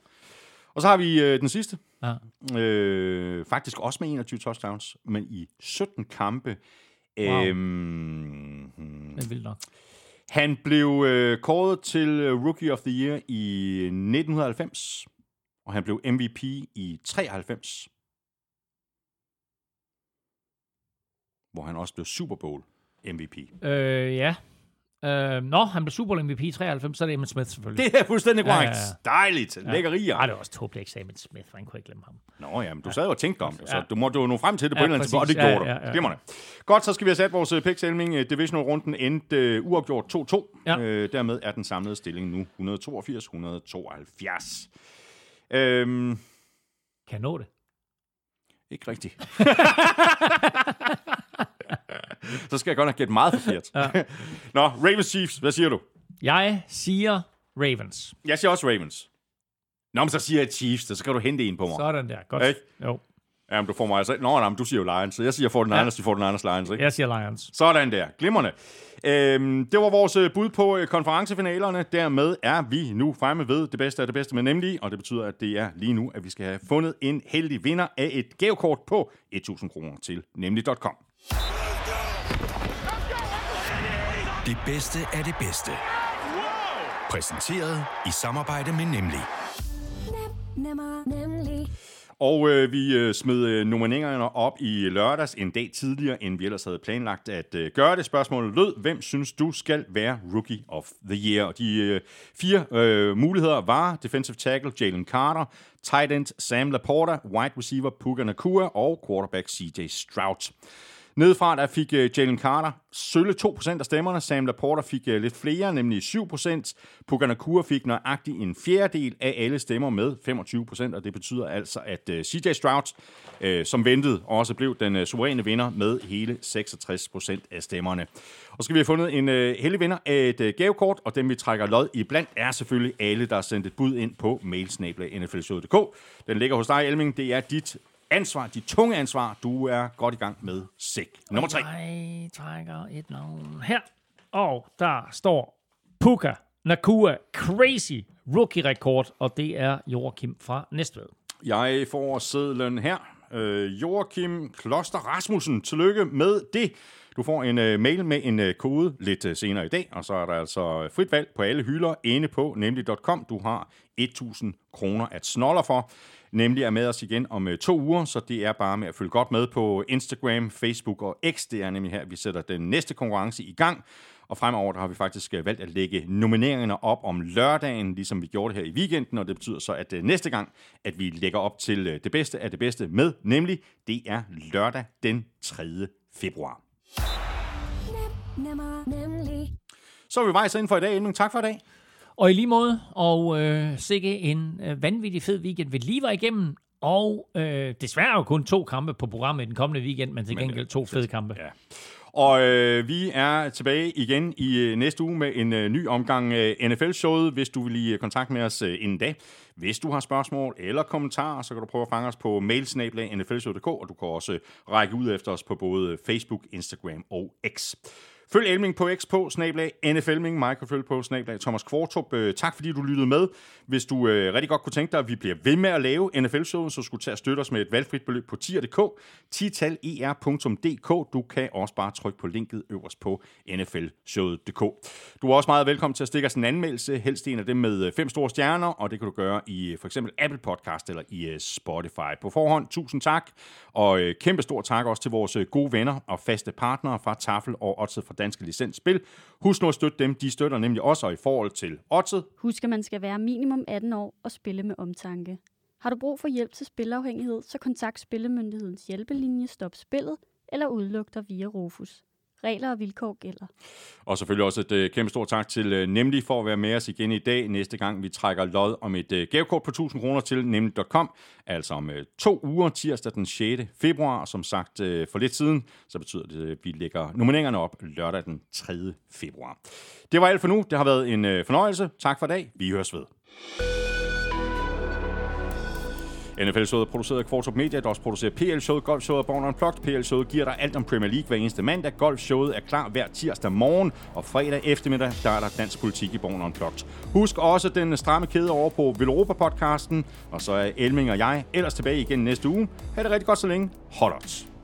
Og så har vi øh, den sidste. Ja. Øh, faktisk også med 21 touchdowns, men i 17 kampe. Wow. Øhm, Det er vildt nok han blev øh, kåret til øh, Rookie of the Year i øh, 1990, og han blev MVP i 93, hvor han også blev Super Bowl MVP. Øh, ja. Øh, nå, han blev Super Bowl MVP i 93, så er det Emmitt Smith selvfølgelig. Det er fuldstændig Ja, ja, korrekt. ja. Dejligt. Lækkerier. Ej, det var også tåbeligt, at Emmitt Smith, for han kunne ikke glemme ham. Nå ja, men du sad jo og tænkte om det, så Ja. du måtte jo nå frem til det på Ja, et eller andet tidspunkt, og det. Ja, gjorde ja, du. ja. Glimrende. Godt, så skal vi have sat vores uh, pick-selming. Uh, Divisional-runden endte uh, uafgjort 2-2. Ja. Uh, dermed er den samlede stilling nu 182-172. Øhm, Kan nå det? ikke rigtigt. [LAUGHS] [LAUGHS] så skal jeg godt nok gætte meget forkert. Ja. [LAUGHS] Nå, Ravens Chiefs, hvad siger du? Jeg siger Ravens. Jeg siger også Ravens. Nå, men så siger jeg Chiefs, så skal du hente en på mig. Sådan der. Godt. Ikke? Jo. Jamen, du får mig altså... Nå, nej, men du siger jo Lions, så jeg siger 49ers, ja. de 49ers Lions, ikke? Jeg siger Lions. Sådan der. Glimrende. Øhm, det var vores øh, bud på øh, konferencefinalerne. Dermed er vi nu fremme ved det bedste af det bedste med nemlig, og det betyder, at det er lige nu, at vi skal have fundet en heldig vinder af et gavekort på 1000 kroner til nemlig.com. Det bedste af det bedste. Præsenteret i samarbejde med Nemlig. Nemmer, nemlig. Og øh, vi øh, smed øh, nomineringerne op i lørdags, en dag tidligere, end vi ellers havde planlagt at øh, gøre det. Spørgsmålet lød, hvem synes du skal være Rookie of the Year? Og de øh, fire øh, muligheder var defensive tackle Jalen Carter, tight end Sam Laporta, wide receiver Puka Nakua og quarterback CJ Stroud. Nedefra der fik øh, Jalen Carter sølle 2% af stemmerne. Sam Laporta fik øh, lidt flere, nemlig 7%. Puganakura fik nøjagtigt en fjerdedel af alle stemmer med 25%, og det betyder altså, at øh, CJ Stroud, som ventede, også blev den suveræne vinder med hele 66% af stemmerne. Og så skal vi have fundet en heldig vinder af et gavekort, og dem vi trækker lod i blandt er selvfølgelig alle, der har sendt et bud ind på mailsnabla.nflshow.dk. Den ligger hos dig, Elming. Det er dit ansvar, dit tunge ansvar. Du er godt i gang med sæk. Nummer tre. Jeg trækker et navn her. Og der står Puka Nakua Crazy rookie-rekord, og det er Joachim fra Næstved. Jeg får sædlen her. Øh, Joachim Kloster Rasmussen, tillykke med det. Du får en øh, mail med en øh, kode lidt øh, senere i dag, og så er der altså frit valg på alle hylder inde på nemlig.com. Du har 1000 kroner at snoller for. Nemlig er med os igen om øh, to uger, så det er bare med at følge godt med på Instagram, Facebook og X. Det er nemlig her, vi sætter den næste konkurrence i gang. Og fremover der har vi faktisk øh, valgt at lægge nomineringerne op om lørdagen, ligesom vi gjorde det her i weekenden, og det betyder så, at øh, næste gang, at vi lægger op til øh, det bedste af det bedste med, nemlig det er lørdag den 3. februar. nemmer, nemlig. Så er vi vejs ind for i dag, Elming. Tak for i dag. Og i lige måde, og øh, sikke en øh, vanvittig fed weekend, vi lige var igennem. Og øh, desværre jo kun to kampe på programmet i den kommende weekend, men til gengæld to fede kampe. Ja. Og øh, vi er tilbage igen i øh, næste uge med en øh, ny omgang øh, NFL-showet, hvis du vil lige øh, kontakte med os øh, inden da. Hvis du har spørgsmål eller kommentarer, så kan du prøve at fange os på mailsnablag.nflshow.dk, og du kan også øh, række ud efter os på både Facebook, Instagram og X. Følg Elming på X på, snablag NFLming, mig kan følge på, snablag Thomas Kvartrup. Øh, tak fordi du lyttede med. Hvis du øh, rigtig godt kunne tænke dig, at vi bliver ved med at lave NFL-showet, så skulle du tage at støtte os med et valgfrit beløb på tier.dk, titaler.dk. Du kan også bare trykke på linket øverst på nflshowet.dk. Du er også meget velkommen til at stikke os en anmeldelse, helst en af dem med øh, fem store stjerner, og det kan du gøre i øh, for eksempel Apple Podcast eller i øh, Spotify. På forhånd, tusind tak, og øh, kæmpe stor tak også til vores gode venner og faste partnere fra Tafel og Odset fra Danske Licensspil. Husk nu at støtte dem, de støtter nemlig også, i forhold til oddset. Husk, at man skal være minimum 18 år og spille med omtanke. Har du brug for hjælp til spilafhængighed, så kontakt Spillemyndighedens hjælpelinje Stop Spillet eller udluk dig via Rufus. Regler og vilkår gælder. Og selvfølgelig også et øh, kæmpe stort tak til øh, Nemlig for at være med os igen i dag. Næste gang vi trækker lod om et øh, gavekort på 1000 kroner til nemlig.com. Altså om to uger, tirsdag den 6. februar. Som sagt for lidt siden, så betyder det, at vi lægger nomineringerne op lørdag den 3. februar. Det var alt for nu. Det har været en fornøjelse. Tak for i dag. Vi høres ved. NFL-showet er produceret af Kvartrup Media, der også producerer PL-showet, Golf-showet og Born Unplugged. PL-showet giver dig alt om Premier League hver eneste mandag. Golf-showet er klar hver tirsdag morgen, og fredag eftermiddag, der er der dansk politik i Born Unplugged. Husk også den stramme kæde over på Villeuropa-podcasten, og så er Elming og jeg ellers tilbage igen næste uge. Ha' det rigtig godt så længe. Hold odds.